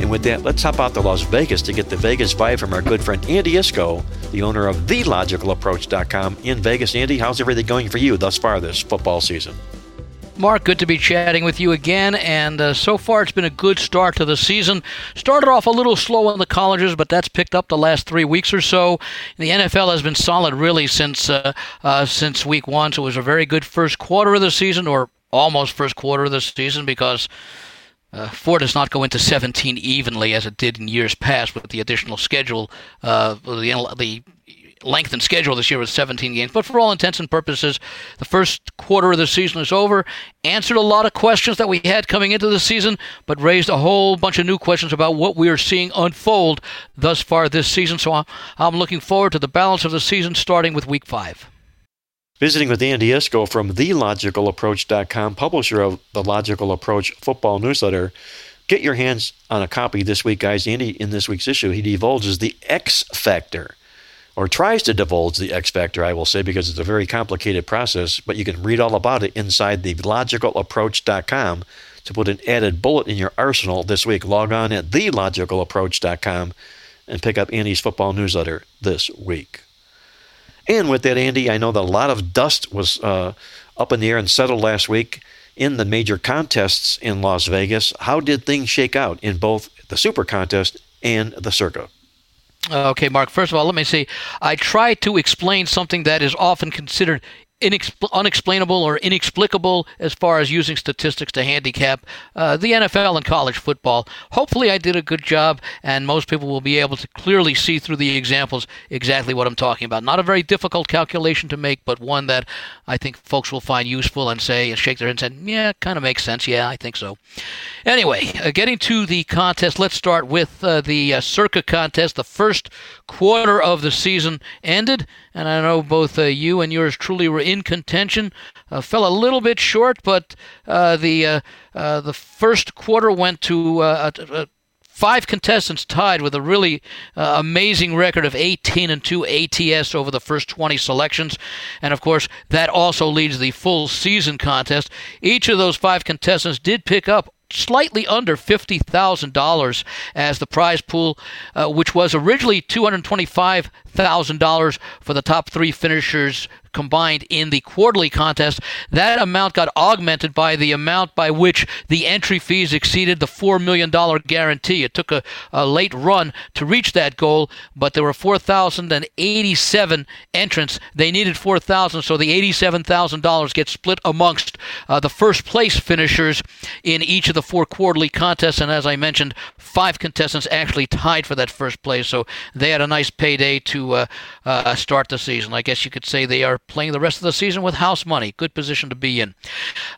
S1: And with that, let's hop out to Las Vegas to get the Vegas vibe from our good friend Andy Iskoe, the owner of TheLogicalApproach.com in Vegas. Andy, how's everything going for you thus far this football season?
S5: Mark, good to be chatting with you again. And uh, so far, it's been a good start to the season. Started off a little slow in the colleges, but that's picked up the last three weeks or so. The NFL has been solid really since uh, uh, since week one. So it was a very good first quarter of the season, or almost first quarter of the season, because uh, four does not go into 17 evenly as it did in years past with the additional schedule, uh, the, the lengthened schedule this year with 17 games. But for all intents and purposes, the first quarter of the season is over. Answered a lot of questions that we had coming into the season, but raised a whole bunch of new questions about what we are seeing unfold thus far this season. So uh, I'm looking forward to the balance of the season starting with week five.
S1: Visiting with Andy Iskoe from TheLogicalApproach.com, publisher of the Logical Approach football newsletter. Get your hands on a copy this week, guys. Andy, in this week's issue, he divulges the X Factor or tries to divulge the X factor, I will say, because it's a very complicated process, but you can read all about it inside the logicalapproach.com to put an added bullet in your arsenal this week. Log on at thelogicalapproach.com and pick up Andy's football newsletter this week. And with that, Andy, I know that a lot of dust was uh, up in the air and settled last week in the major contests in Las Vegas. How did things shake out in both the Super Contest and the Circa?
S5: Okay, Mark, first of all, let me say I try to explain something that is often considered inexpl- unexplainable or inexplicable as far as using statistics to handicap uh, the NFL and college football. Hopefully, I did a good job, and most people will be able to clearly see through the examples exactly what I'm talking about. Not a very difficult calculation to make, but one that I think folks will find useful and say and shake their heads and say, "Yeah, kind of makes sense. Yeah, I think so." Anyway, uh, getting to the contest, let's start with uh, the uh, Circa contest. The first quarter of the season ended, and I know both uh, you and yours truly were in contention. Uh, fell a little bit short, but uh, the uh, uh, the first quarter went to uh, five contestants tied with a really uh, amazing record of 18 and 2 ATS over the first 20 selections. And of course, that also leads the full season contest. Each of those five contestants did pick up slightly under $50,000 as the prize pool, uh, which was originally $225,000 for the top three finishers combined in the quarterly contest. That amount got augmented by the amount by which the entry fees exceeded the $4 million guarantee. It took a, a late run to reach that goal, but there were 4,087 entrants. They needed 4,000, so the $87,000 gets split amongst uh, the first place finishers in each of the four quarterly contests. And as I mentioned, five contestants actually tied for that first place, so they had a nice payday to uh, uh, start the season. I guess you could say they are playing the rest of the season with house money. Good position to be in.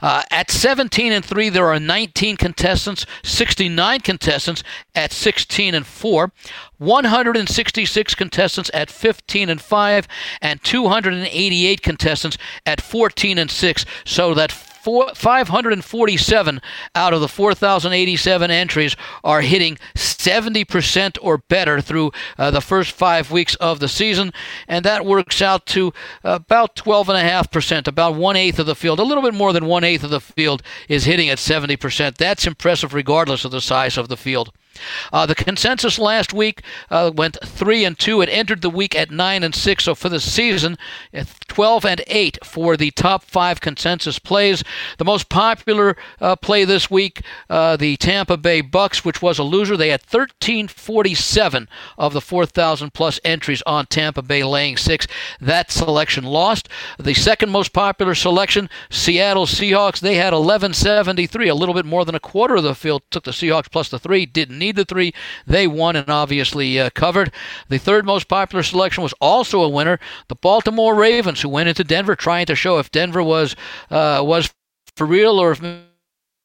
S5: Uh, at 17 and 3, there are 19 contestants, 69 contestants at 16 and 4. 166 contestants at 15 and 5 and 288 contestants at 14 and 6 so that four, 547 out of the 4,087 entries are hitting 70% or better through uh, the first five weeks of the season, and that works out to about 12.5%, about one eighth of the field, a little bit more than one eighth of the field is hitting at 70%. That's impressive regardless of the size of the field. Uh, the consensus last week uh, went three and two. It entered the week at nine and six. So for the season, 12 and eight for the top five consensus plays. The most popular uh, play this week, uh, the Tampa Bay Bucks, which was a loser. They had 1347 of the 4,000 plus entries on Tampa Bay laying six. That selection lost. The second most popular selection, Seattle Seahawks. They had 1173, a little bit more than a quarter of the field took the Seahawks plus the three. Didn't need the three. They won and obviously uh, covered. The third most popular selection was also a winner, the Baltimore Ravens, who went into Denver trying to show if Denver was uh, was for real or if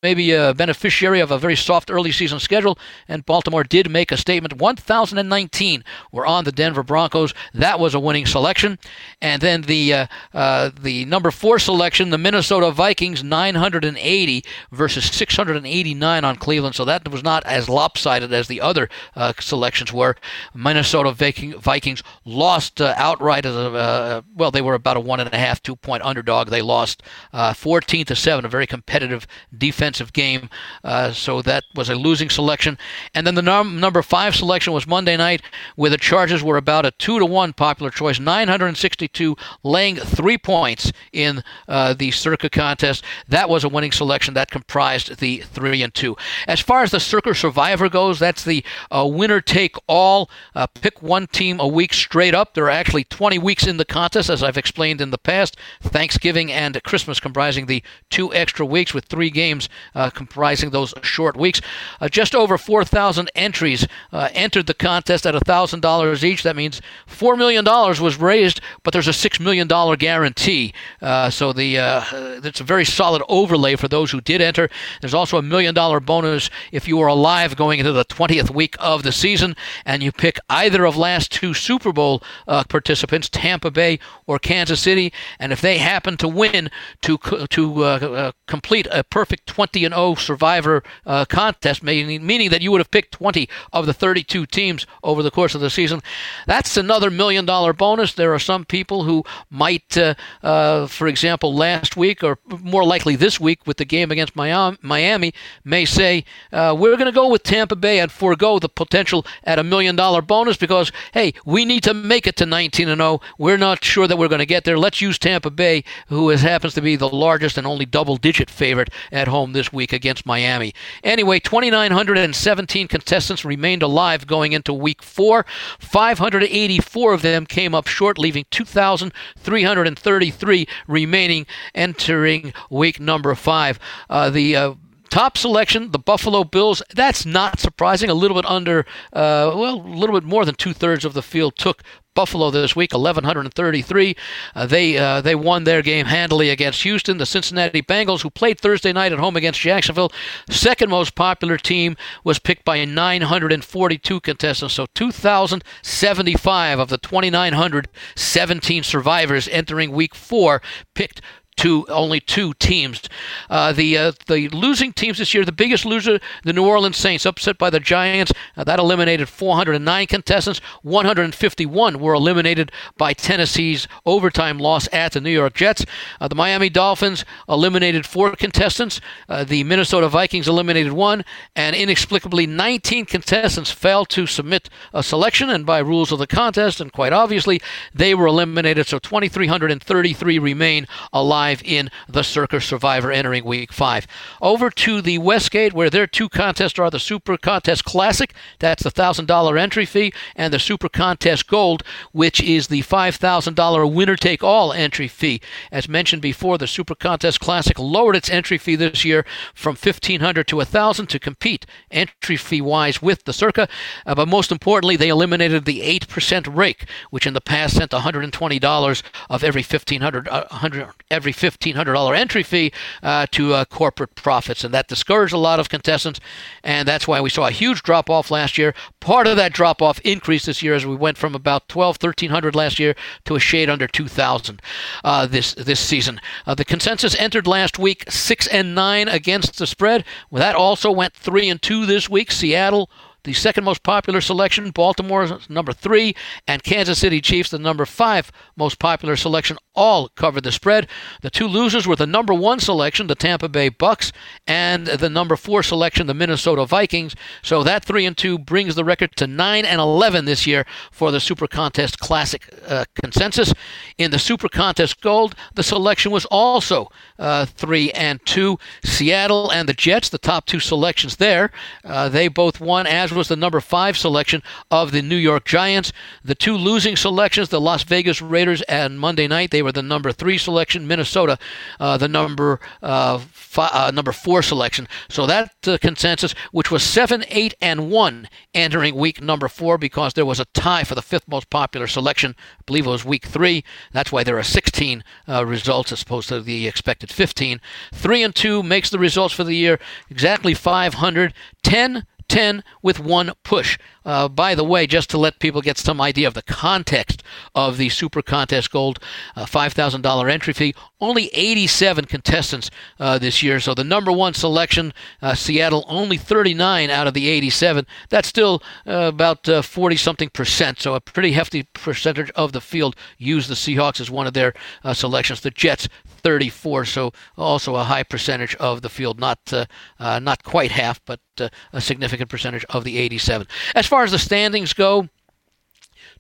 S5: maybe a beneficiary of a very soft early season schedule, and Baltimore did make a statement. 1,019 were on the Denver Broncos. That was a winning selection. And then the uh, uh, the number four selection, the Minnesota Vikings, 980 versus 689 on Cleveland. So that was not as lopsided as the other uh, selections were. Minnesota Viking, Vikings lost uh, outright as a uh, well. They were about a one and a half, two point underdog. They lost uh, 14 to seven. A very competitive defense defensive game. Uh, so that was a losing selection. And then the num- number five selection was Monday night, where the Chargers were about a two to one popular choice, 962, laying three points in uh, the Circa contest. That was a winning selection that comprised the three and two. As far as the Circa Survivor goes, that's the uh, winner take all. Uh, pick one team a week straight up. There are actually 20 weeks in the contest, as I've explained in the past. Thanksgiving and Christmas comprising the two extra weeks with three games uh, comprising those short weeks. Uh, just over 4,000 entries uh, entered the contest at $1,000 each. That means $4 million was raised, but there's a $6 million guarantee. Uh, so the uh, it's a very solid overlay for those who did enter. There's also a million dollar bonus if you are alive going into the 20th week of the season and you pick either of last two Super Bowl uh, participants, Tampa Bay or Kansas City, and if they happen to win to to complete a perfect 20 20 and 0 Survivor uh, contest, meaning, meaning that you would have picked 20 of the 32 teams over the course of the season. That's another million dollar bonus. There are some people who might, uh, uh, for example, last week or more likely this week with the game against Miami, may say, uh, we're going to go with Tampa Bay and forego the potential at a million dollar bonus because, hey, we need to make it to 19 and 0. We're not sure that we're going to get there. Let's use Tampa Bay, who is, happens to be the largest and only double digit favorite at home this week against Miami. Anyway, 2,917 contestants remained alive going into week four. 584 of them came up short, leaving 2,333 remaining entering week number five. Uh, the uh, Top selection, the Buffalo Bills. That's not surprising. A little bit under, uh, well, a little bit more than two thirds of the field took Buffalo this week, 1133. Uh, they uh, they won their game handily against Houston. The Cincinnati Bengals, who played Thursday night at home against Jacksonville, second most popular team, was picked by 942 contestants. So 2,075 of the 2,917 survivors entering Week Four picked two only two teams. Uh, the uh, the losing teams this year, the biggest loser, the New Orleans Saints, upset by the Giants. Uh, that eliminated 409 contestants. 151 were eliminated by Tennessee's overtime loss at the New York Jets. Uh, the Miami Dolphins eliminated four contestants. Uh, the Minnesota Vikings eliminated one, and inexplicably 19 contestants failed to submit a selection, and by rules of the contest, and quite obviously, they were eliminated. So 2,333 remain alive in the Circa Survivor entering week five. Over to the Westgate, where their two contests are the Super Contest Classic, that's the $1,000 entry fee, and the Super Contest Gold, which is the $5,000 winner take all entry fee. As mentioned before, the Super Contest Classic lowered its entry fee this year from $1,500 to $1,000 to compete entry fee wise with the Circa. Uh, but most importantly, they eliminated the 8% rake, which in the past sent $120 of every 1500 uh, every $1,500 entry fee uh, to uh, corporate profits. And that discouraged a lot of contestants. And that's why we saw a huge drop off last year. Part of that drop off increased this year as we went from about 12, 1300 last year to a shade under 2,000 uh, this, this season. Uh, the consensus entered last week 6 and 9 against the spread. Well, that also went 3 and 2 this week. Seattle the second most popular selection, Baltimore number three, and Kansas City Chiefs, the number five most popular selection, all covered the spread. The two losers were the number one selection, the Tampa Bay Bucks, and the number four selection, the Minnesota Vikings. So that three and two brings the record to nine and eleven this year for the Super Contest Classic uh, consensus. In the Super Contest Gold, the selection was also uh, three and two. Seattle and the Jets, the top two selections there, uh, they both won as was the number five selection of the New York Giants. The two losing selections, the Las Vegas Raiders and Monday night, they were the number three selection. Minnesota, uh, the number uh, uh, number four selection. So that uh, consensus, which was seven, eight, and one entering week number four, because there was a tie for the fifth most popular selection. I believe it was week three. That's why there are 16 uh, results as opposed to the expected 15. Three and two makes the results for the year exactly 500. 10 10 with one push. Uh, by the way, just to let people get some idea of the context of the Super Contest Gold uh, $5,000 entry fee, only 87 contestants uh, this year. So the number one selection, uh, Seattle, only 39 out of the 87. That's still uh, about 40 something percent. So a pretty hefty percentage of the field used the Seahawks as one of their uh, selections. The Jets, 34, so also a high percentage of the field, not uh, uh, not quite half, but uh, a significant percentage of the 87. As far as the standings go,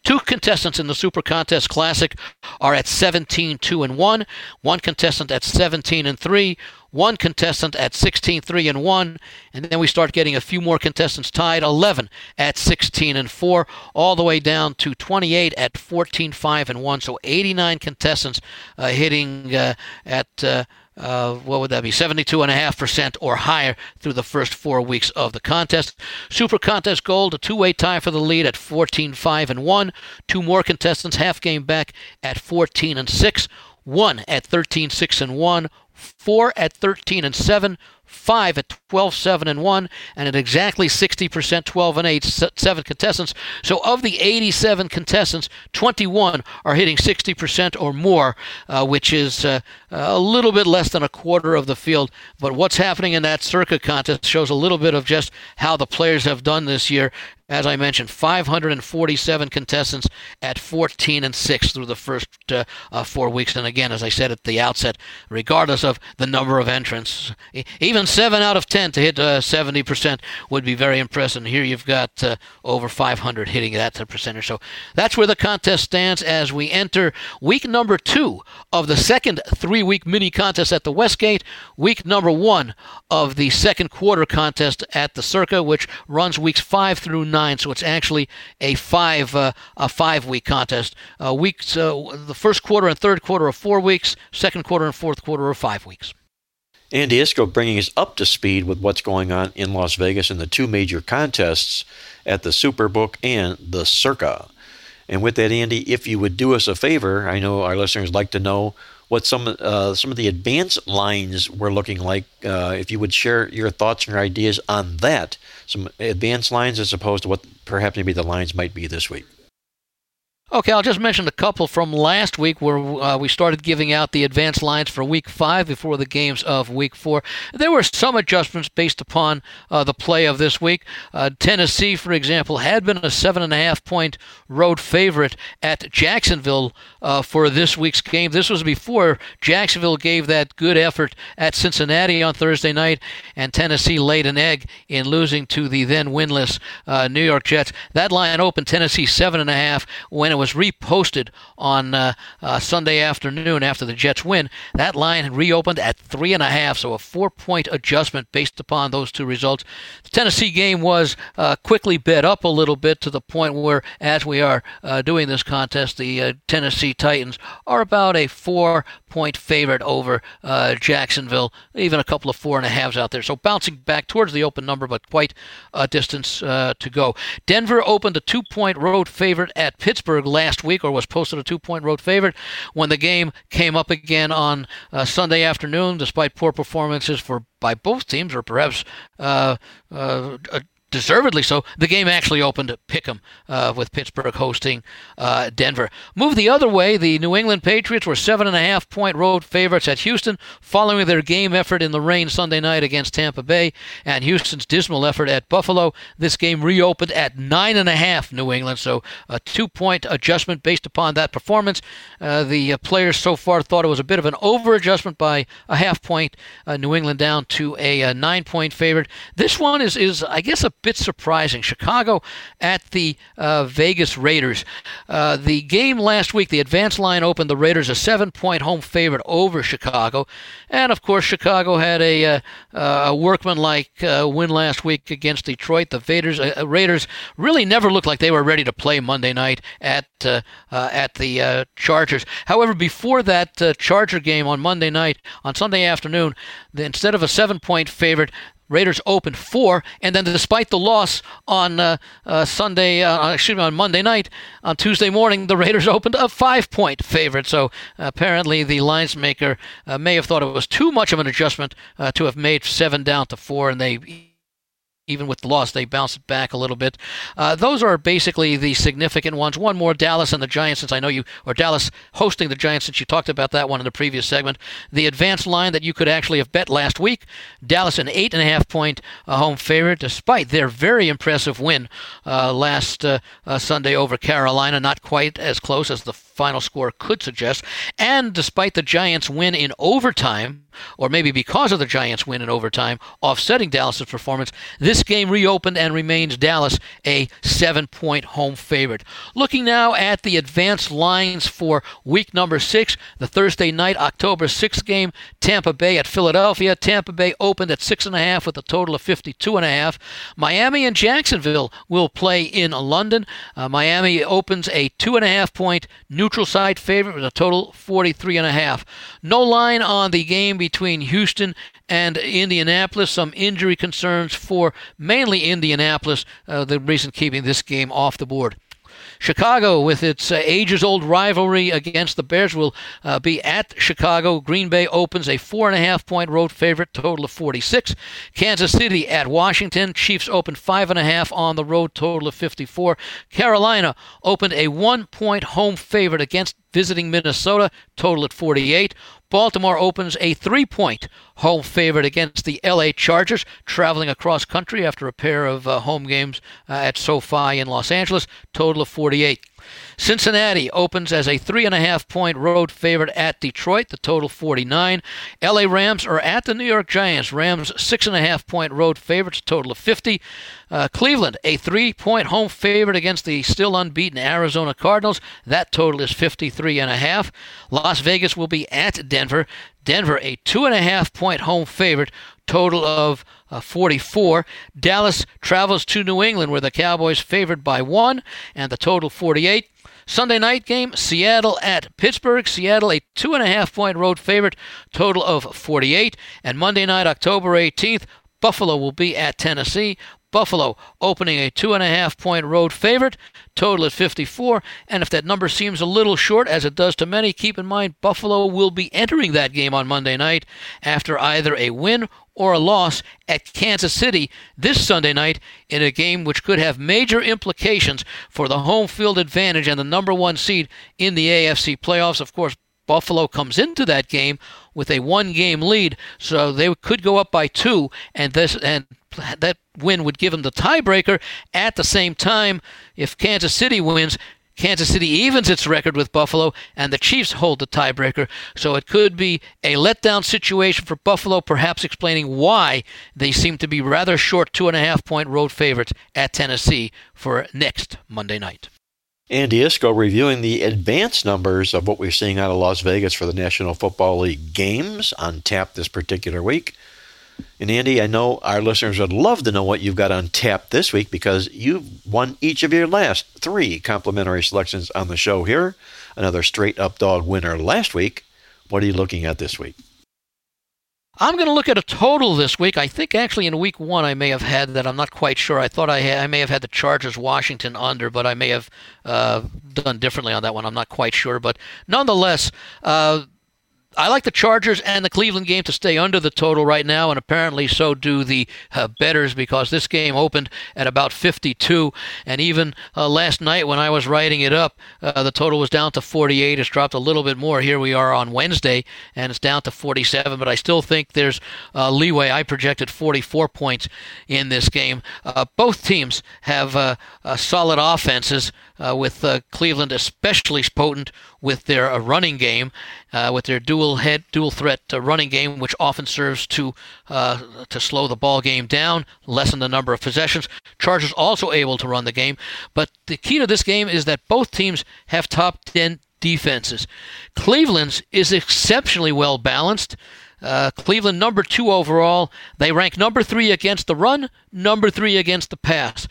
S5: Two contestants in the Super Contest Classic are at 17 2 and 1, one contestant at 17 and 3, one contestant at 16 3 and 1, and then we start getting a few more contestants tied 11 at 16 and 4, all the way down to 28 at 14 5 and 1. So 89 contestants uh, hitting uh, at. Uh, uh, what would that be? 72.5% or higher through the first four weeks of the contest. Super Contest Gold, a two way tie for the lead at 14 5 and 1. Two more contestants, half game back at 14 and 6. One at 13 6 and 1. Four at 13 and 7 five at 12, 7, and 1, and at exactly 60%, 12 and 8, seven contestants. So of the 87 contestants, 21 are hitting 60% or more, uh, which is uh, a little bit less than a quarter of the field. But what's happening in that Circa contest shows a little bit of just how the players have done this year as I mentioned, 547 contestants at 14 and 6 through the first uh, uh, four weeks. And again, as I said at the outset, regardless of the number of entrants, even 7 out of 10 to hit uh, 70% would be very impressive. And here you've got uh, over 500 hitting that percentage. So that's where the contest stands as we enter week number two of the second three week mini contest at the Westgate, week number one of the second quarter contest at the Circa, which runs weeks five through nine, so it's actually a five uh, a five week contest. Uh, weeks uh, the first quarter and third quarter are four weeks, second quarter and fourth quarter are five weeks.
S1: Andy Iskoe bringing us up to speed with what's going on in Las Vegas in the two major contests at the Superbook and the Circa. And with that, Andy, if you would do us a favor, I know our listeners like to know what some uh, some of the advanced lines were looking like. Uh, if you would share your thoughts and your ideas on that, some advanced lines as opposed to what perhaps maybe the lines might be this week.
S5: Okay, I'll just mention a couple from last week where uh, we started giving out the advanced lines for week five before the games of week four. There were some adjustments based upon uh, the play of this week. Uh, Tennessee, for example, had been a seven and a half point road favorite at Jacksonville uh, for this week's game. This was before Jacksonville gave that good effort at Cincinnati on Thursday night, and Tennessee laid an egg in losing to the then winless uh, New York Jets. That line opened Tennessee seven and a half when it was reposted on uh, uh, Sunday afternoon after the Jets win. That line reopened at three and a half, so a four-point adjustment based upon those two results. The Tennessee game was uh, quickly bet up a little bit to the point where, as we are uh, doing this contest, the uh, Tennessee Titans are about a four point favorite over uh, Jacksonville, even a couple of four and a halves out there. So bouncing back towards the open number, but quite a distance uh, to go. Denver opened a two point road favorite at Pittsburgh last week, or was posted a two point road favorite when the game came up again on uh, Sunday afternoon, despite poor performances for by both teams, or perhaps uh, uh, deservedly so. The game actually opened at Pick'em uh, with Pittsburgh hosting uh, Denver. Move the other way, the New England Patriots were seven and a half point road favorites at Houston following their game effort in the rain Sunday night against Tampa Bay and Houston's dismal effort at Buffalo. This game reopened at nine and a half New England, so a two point adjustment based upon that performance. Uh, the uh, players so far thought it was a bit of an over adjustment by a half point. Uh, New England down to a, a nine point favorite. This one is, is I guess, a bit surprising. Chicago at the uh, Vegas Raiders. Uh, the game last week, the advance line opened the Raiders a seven point home favorite over Chicago. And of course, Chicago had a, uh, a workmanlike uh, win last week against Detroit. The Raiders, uh, Raiders really never looked like they were ready to play Monday night at, at the Chargers. However, before that Charger game on Monday night, on Sunday afternoon, instead of a seven point favorite, Raiders opened four, and then despite the loss on uh, uh, Sunday, uh, excuse me, on Monday night, on Tuesday morning, the Raiders opened a five-point favorite. So apparently, the lines maker uh, may have thought it was too much of an adjustment uh, to have made seven down to four, and they even with the loss, they bounced back a little bit. Uh, those are basically the significant ones. One more, Dallas and the Giants, since I know you, or Dallas hosting the Giants, since you talked about that one in the previous segment. The advanced line that you could actually have bet last week, Dallas an eight and a half point uh, home favorite, despite their very impressive win uh, last uh, uh, Sunday over Carolina. Not quite as close as the final score could suggest. And despite the Giants' win in overtime, or maybe because of the Giants' win in overtime, offsetting Dallas's performance, this game reopened and remains Dallas a seven point home favorite. Looking now at the advanced lines for week number six, the Thursday night, October 6th game, Tampa Bay at Philadelphia. Tampa Bay opened at six and a half with a total of 52 and a half. Miami and Jacksonville will play in London. Uh, Miami opens a two and a half point New neutral side favorite with a total 43 and a half. No line on the game between Houston and Indianapolis. Some injury concerns for mainly Indianapolis, uh, the reason keeping this game off the board. Chicago, with its uh, ages old rivalry against the Bears, will uh, be at Chicago. Green Bay opens a four and a half point road favorite, total of 46. Kansas City at Washington. Chiefs open five and a half on the road, total of 54. Carolina opened a one point home favorite against visiting Minnesota, total at 48. Baltimore opens a three point home favorite against the LA Chargers, traveling across country after a pair of uh, home games uh, at SoFi in Los Angeles, total of 48. Cincinnati opens as a three and a half point road favorite at Detroit, the total 49. LA Rams are at the New York Giants. Rams six and a half point road favorites, total of 50. Uh, Cleveland, a three point home favorite against the still unbeaten Arizona Cardinals. That total is 53 and a half. Las Vegas will be at Denver. Denver, a two and a half point home favorite, total of uh, 44. Dallas travels to New England, where the Cowboys favored by one, and the total 48. Sunday night game, Seattle at Pittsburgh. Seattle, a two and a half point road favorite, total of 48. And Monday night, October 18th, Buffalo will be at Tennessee. Buffalo opening a two and a half point road favorite, total at 54. And if that number seems a little short, as it does to many, keep in mind Buffalo will be entering that game on Monday night after either a win or a loss at Kansas City this Sunday night in a game which could have major implications for the home field advantage and the number one seed in the AFC playoffs. Of course, Buffalo comes into that game with a one game lead, so they could go up by two, and this and that win would give them the tiebreaker. At the same time, if Kansas City wins, Kansas City evens its record with Buffalo, and the Chiefs hold the tiebreaker. So it could be a letdown situation for Buffalo, perhaps explaining why they seem to be rather short two and a half point road favorites at Tennessee for next Monday night.
S1: Andy Iskoe reviewing the advance numbers of what we're seeing out of Las Vegas for the National Football League games on tap this particular week. And Andy, I know our listeners would love to know what you've got on tap this week because you've won each of your last three complimentary selections on the show here. Another straight up dog winner last week. What are you looking at this week?
S5: I'm going to look at a total this week. I think actually in week one I may have had that. I'm not quite sure. I thought I had, I may have had the Chargers Washington under, but I may have uh, done differently on that one. I'm not quite sure, but nonetheless, uh, I like the Chargers and the Cleveland game to stay under the total right now, and apparently so do the uh, bettors because this game opened at about 52. And even uh, last night when I was writing it up, uh, the total was down to 48. It's dropped a little bit more. Here we are on Wednesday, and it's down to 47. But I still think there's uh, leeway. I projected 44 points in this game. Uh, both teams have uh, solid offenses, with Cleveland especially potent with their running game, with their dual dual head, dual threat uh, running game, which often serves to uh, to slow the ball game down, lessen the number of possessions. Chargers also able to run the game, but the key to this game is that both teams have top ten defenses. Cleveland's is exceptionally well balanced. Uh, Cleveland number two overall. They rank number three against the run, number three against the pass.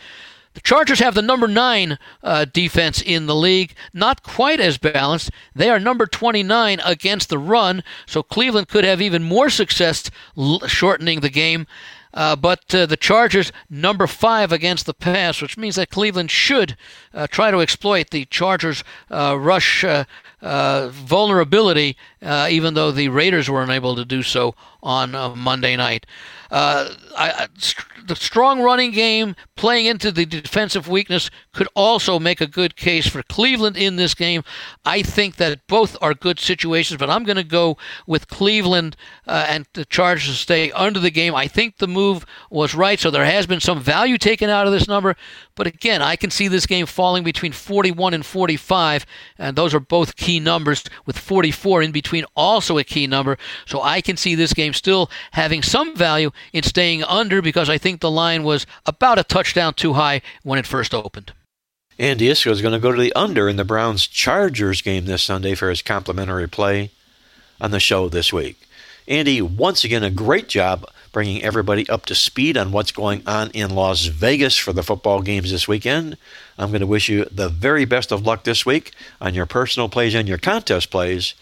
S5: The Chargers have the number nine uh, defense in the league, not quite as balanced. They are number 29 against the run, so Cleveland could have even more success l- shortening the game. Uh, but uh, the Chargers number five against the pass, which means that Cleveland should uh, try to exploit the Chargers' uh, rush uh, uh, even though the Raiders were unable to do so on Monday night. I, the strong running game playing into the defensive weakness could also make a good case for Cleveland in this game. I think that both are good situations, but I'm going to go with Cleveland uh, and the Chargers to stay under the game. I think the move was right, so there has been some value taken out of this number. But again, I can see this game falling between 41 and 45, and those are both key numbers, with 44 in between also a key number. So I can see this game still having some value in staying under because I think the line was about a touchdown too high when it first opened.
S1: Andy Iskoe is going to go to the under in the Browns Chargers game this Sunday for his complimentary play on the show this week. Andy, once again, a great job bringing everybody up to speed on what's going on in Las Vegas for the football games this weekend. I'm going to wish you the very best of luck this week on your personal plays and your contest plays.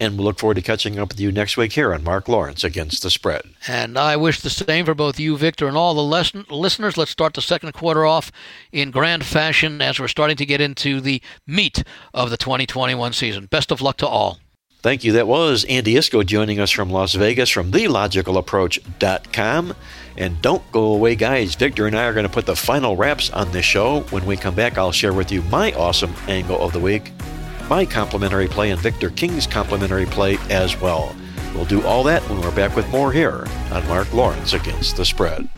S1: And we'll look forward to catching up with you next week here on Mark Lawrence Against the Spread.
S5: And I wish the same for both you, Victor, and all the lesson- listeners. Let's start the second quarter off in grand fashion as we're starting to get into the meat of the 2021 season. Best of luck to all.
S1: Thank you. That was Andy Iskoe joining us from Las Vegas from TheLogicalApproach.com. And don't go away, guys. Victor and I are going to put the final wraps on this show. When we come back, I'll share with you my awesome angle of the week my complimentary play and Victor King's complimentary play as well. We'll do all that when we're back with more here on Mark Lawrence Against the Spread.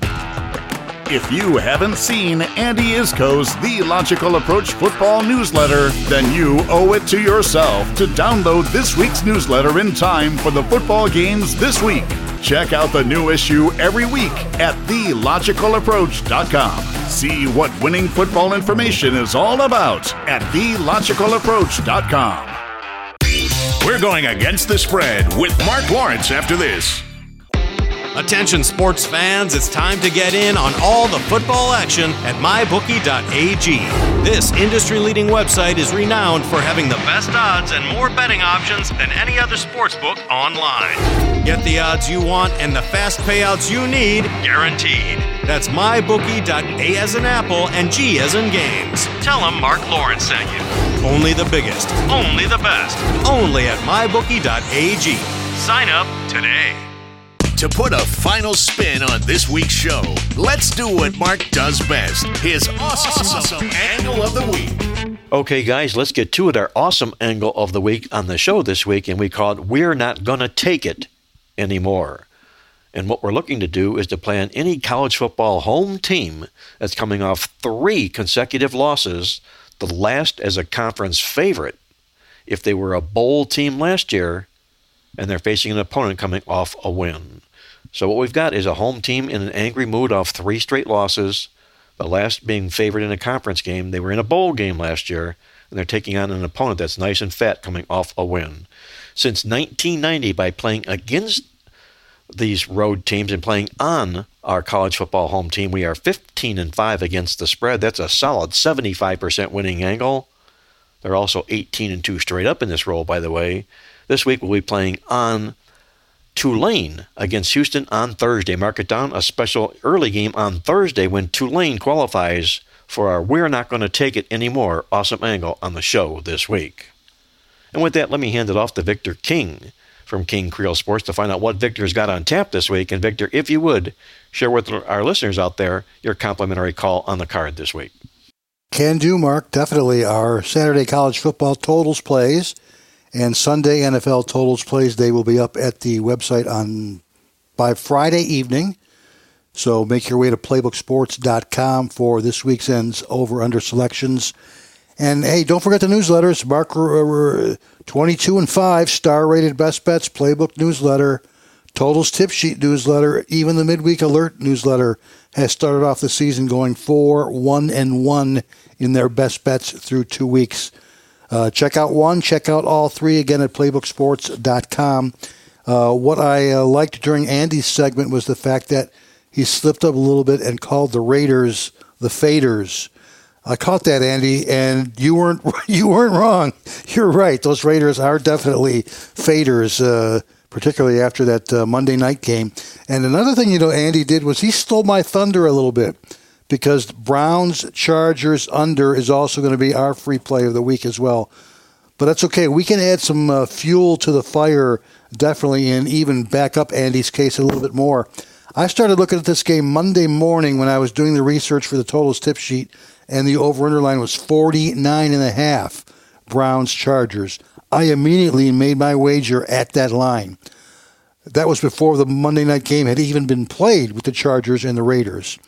S3: If you haven't seen Andy Iskoe's The Logical Approach football newsletter, then you owe it to yourself to download this week's newsletter in time for the football games this week. Check out the new issue every week at TheLogicalApproach.com. See what winning football information is all about at TheLogicalApproach.com. We're going against the spread with Mark Lawrence after this.
S6: Attention sports fans, it's time to get in on all the football action at mybookie.ag. This industry leading website is renowned for having the best odds and more betting options than any other sports book online. Get the odds you want and the fast payouts you need guaranteed. That's mybookie.a as in apple and G as in games. Tell them Mark Lawrence sent you. Only the biggest, only the best, only at mybookie.ag. Sign up today.
S7: To put a final spin on this week's show, let's do what Mark does best his awesome, awesome angle of the week.
S1: Okay, guys, let's get to it. Our awesome angle of the week on the show this week, and we call it We're Not Gonna Take It Anymore. And what we're looking to do is to plan any college football home team that's coming off three consecutive losses, the last as a conference favorite. If they were a bowl team last year and they're facing an opponent coming off a win. So what we've got is a home team in an angry mood off three straight losses, the last being favored in a conference game. They were in a bowl game last year, and they're taking on an opponent that's nice and fat coming off a win. Since 1990, by playing against these road teams and playing on our college football home team, we are 15 and 5 against the spread. That's a solid 75% winning angle. They're also 18 and 2 straight up in this role, by the way. This week we'll be playing on Tulane against Houston on Thursday. Mark it down, a special early game on Thursday when Tulane qualifies for our We're Not Going to Take It Anymore awesome angle on the show this week. And with that, let me hand it off to Victor King from King Creole Sports to find out what Victor's got on tap this week. And Victor, if you would, share with our listeners out there your complimentary call on the card this week.
S2: Can do, Mark. Definitely. Our Saturday college football totals plays and Sunday NFL totals plays they will be up at the website on by Friday evening. So make your way to playbooksports.com for this week's ends over under selections. And hey, don't forget the newsletters. Mark uh, 22 and 5 star rated best bets playbook newsletter, totals tip sheet newsletter, even the midweek alert newsletter has started off the season going 4 1 and 1 in their best bets through 2 weeks. Uh, check out one, check out all three again at playbooksports.com. Uh, what I uh, liked during Andy's segment was the fact that he slipped up a little bit and called the Raiders the Faders. I caught that, Andy, and you weren't you weren't wrong. You're right; those Raiders are definitely faders, uh, particularly after that uh, Monday night game. And another thing, you know, Andy did was he stole my thunder a little bit because Browns Chargers under is also going to be our free play of the week as well. But that's okay. We can add some uh, fuel to the fire, definitely, and even back up Andy's case a little bit more. I started looking at this game Monday morning when I was doing the research for the totals tip sheet, and the over-under line was 49 and a half Browns Chargers. I immediately made my wager at that line. That was before the Monday night game had even been played with the Chargers and the Raiders.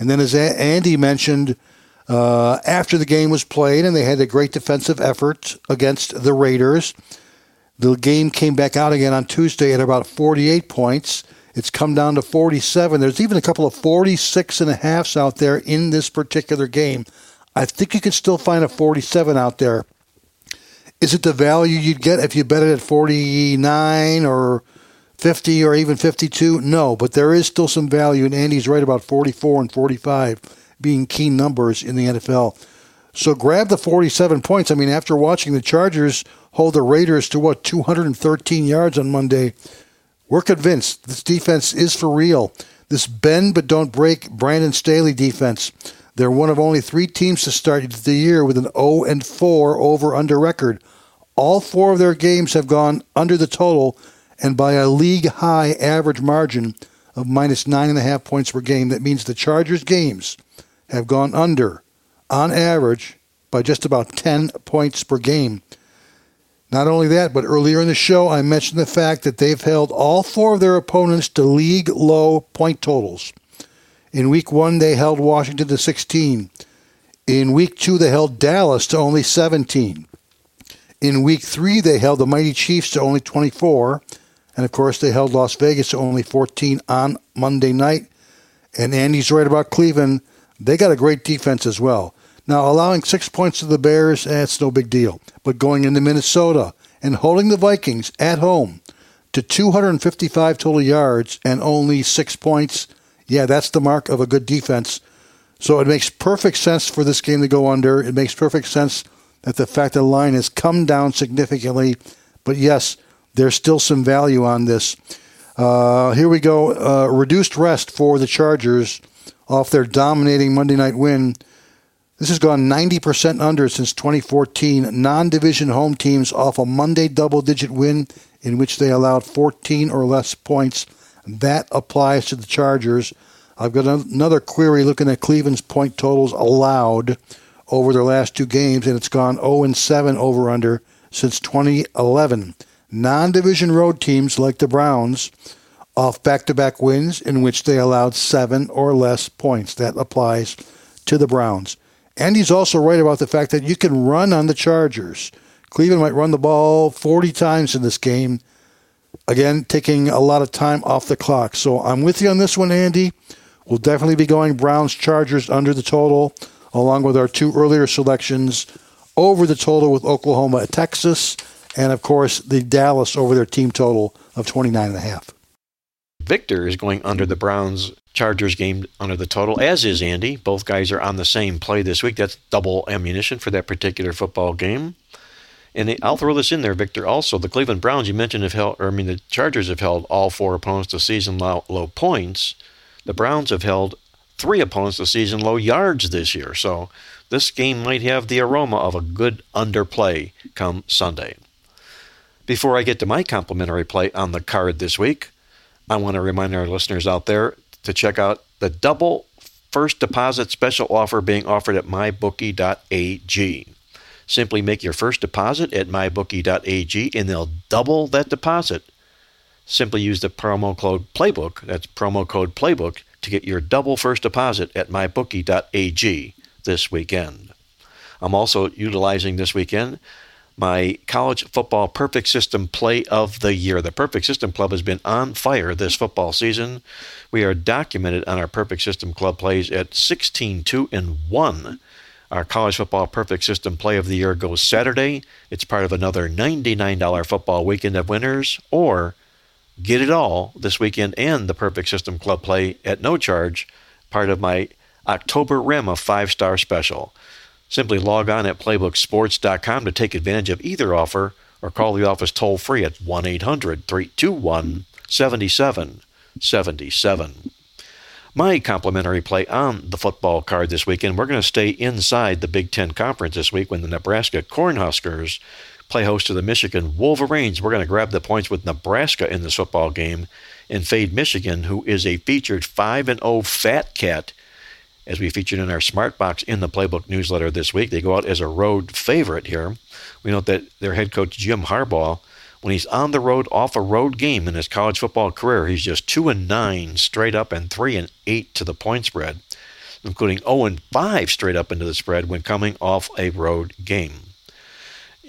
S2: And then, as Andy mentioned, uh, after the game was played and they had a great defensive effort against the Raiders, the game came back out again on Tuesday at about 48 points. It's come down to 47. There's even a couple of 46 and a halfs out there in this particular game. I think you can still find a 47 out there. Is it the value you'd get if you bet it at 49 or 50 or even 52? No, but there is still some value, and Andy's right about 44 and 45 being key numbers in the NFL. So grab the 47 points. I mean, after watching the Chargers hold the Raiders to what, 213 yards on Monday, we're convinced this defense is for real. This bend but don't break Brandon Staley defense. They're one of only three teams to start the year with an 0 and 4 over under record. All four of their games have gone under the total and by a league high average margin of minus nine and a half points per game. That means the Chargers games have gone under, on average, by just about 10 points per game. Not only that, but earlier in the show, I mentioned the fact that they've held all four of their opponents to league low point totals. In week one, they held Washington to 16. In week two, they held Dallas to only 17. In week three, they held the mighty Chiefs to only 24. And of course, they held Las Vegas to only 14 on Monday night. And Andy's right about Cleveland. They got a great defense as well. Now, allowing six points to the Bears, eh, that's no big deal. But going into Minnesota and holding the Vikings at home to 255 total yards and only six points. Yeah, that's the mark of a good defense. So it makes perfect sense for this game to go under. It makes perfect sense that the fact that the line has come down significantly. But yes, there's still some value on this. Uh, here we go. Uh, reduced rest for the Chargers off their dominating Monday night win. This has gone 90% under since 2014. Non division home teams off a Monday double digit win in which they allowed 14 or less points. That applies to the Chargers. I've got another query looking at Cleveland's point totals allowed over their last two games, and it's gone 0 and 7 over under since 2011. Non division road teams like the Browns off back to back wins in which they allowed seven or less points. That applies to the Browns. And he's also right about the fact that you can run on the Chargers. Cleveland might run the ball 40 times in this game. Again, taking a lot of time off the clock. So I'm with you on this one, Andy. We'll definitely be going Browns Chargers under the total, along with our two earlier selections over the total with Oklahoma at Texas, and of course the Dallas over their team total of 29 and a half.
S1: Victor is going under the Browns Chargers game under the total, as is Andy. Both guys are on the same play this week. That's double ammunition for that particular football game. And I'll throw this in there, Victor. Also, the Cleveland Browns you mentioned have held, or I mean, the Chargers have held all four opponents to season low, low points. The Browns have held three opponents to season low yards this year. So this game might have the aroma of a good underplay come Sunday. Before I get to my complimentary play on the card this week, I want to remind our listeners out there to check out the double first deposit special offer being offered at mybookie.ag. Simply make your first deposit at mybookie.ag and they'll double that deposit. Simply use the promo code playbook, that's promo code playbook, to get your double first deposit at mybookie.ag this weekend. I'm also utilizing this weekend my college football perfect system play of the year. The Perfect System Club has been on fire this football season. We are documented on our Perfect System Club plays at 16 2 and 1. Our college football perfect system play of the year goes Saturday. It's part of another $99 football weekend of winners, or get it all this weekend and the perfect system club play at no charge, part of my October Rim of five star special. Simply log on at playbooksports.com to take advantage of either offer or call the office toll free at 1 800 321 7777. My complimentary play on the football card this weekend, we're going to stay inside the Big Ten Conference this week when the Nebraska Cornhuskers play host to the Michigan Wolverines. We're going to grab the points with Nebraska in this football game and fade Michigan, who is a featured 5 0 Fat Cat as we featured in our Smart Box in the Playbook newsletter this week. They go out as a road favorite here. We note that their head coach, Jim Harbaugh, when he's on the road off a road game in his college football career, he's just 2 and 9 straight up and 3 and 8 to the point spread, including 0 and 5 straight up into the spread when coming off a road game.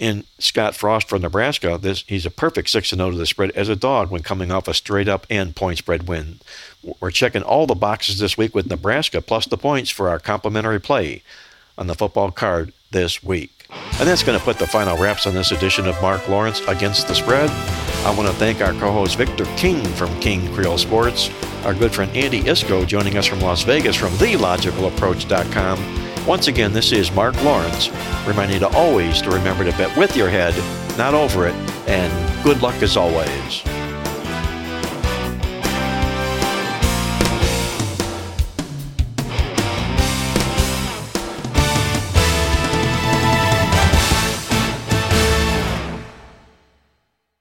S1: In Scott Frost from Nebraska, this he's a perfect 6 0 to the spread as a dog when coming off a straight up and point spread win. We're checking all the boxes this week with Nebraska plus the points for our complimentary play on the football card this week. And that's going to put the final wraps on this edition of Mark Lawrence Against the Spread. I want to thank our co host Victor King from King Creole Sports, our good friend Andy Iskoe joining us from Las Vegas from TheLogicalApproach.com once again, this is Mark Lawrence, reminding you to always to remember to bet with your head, not over it, and good luck as always.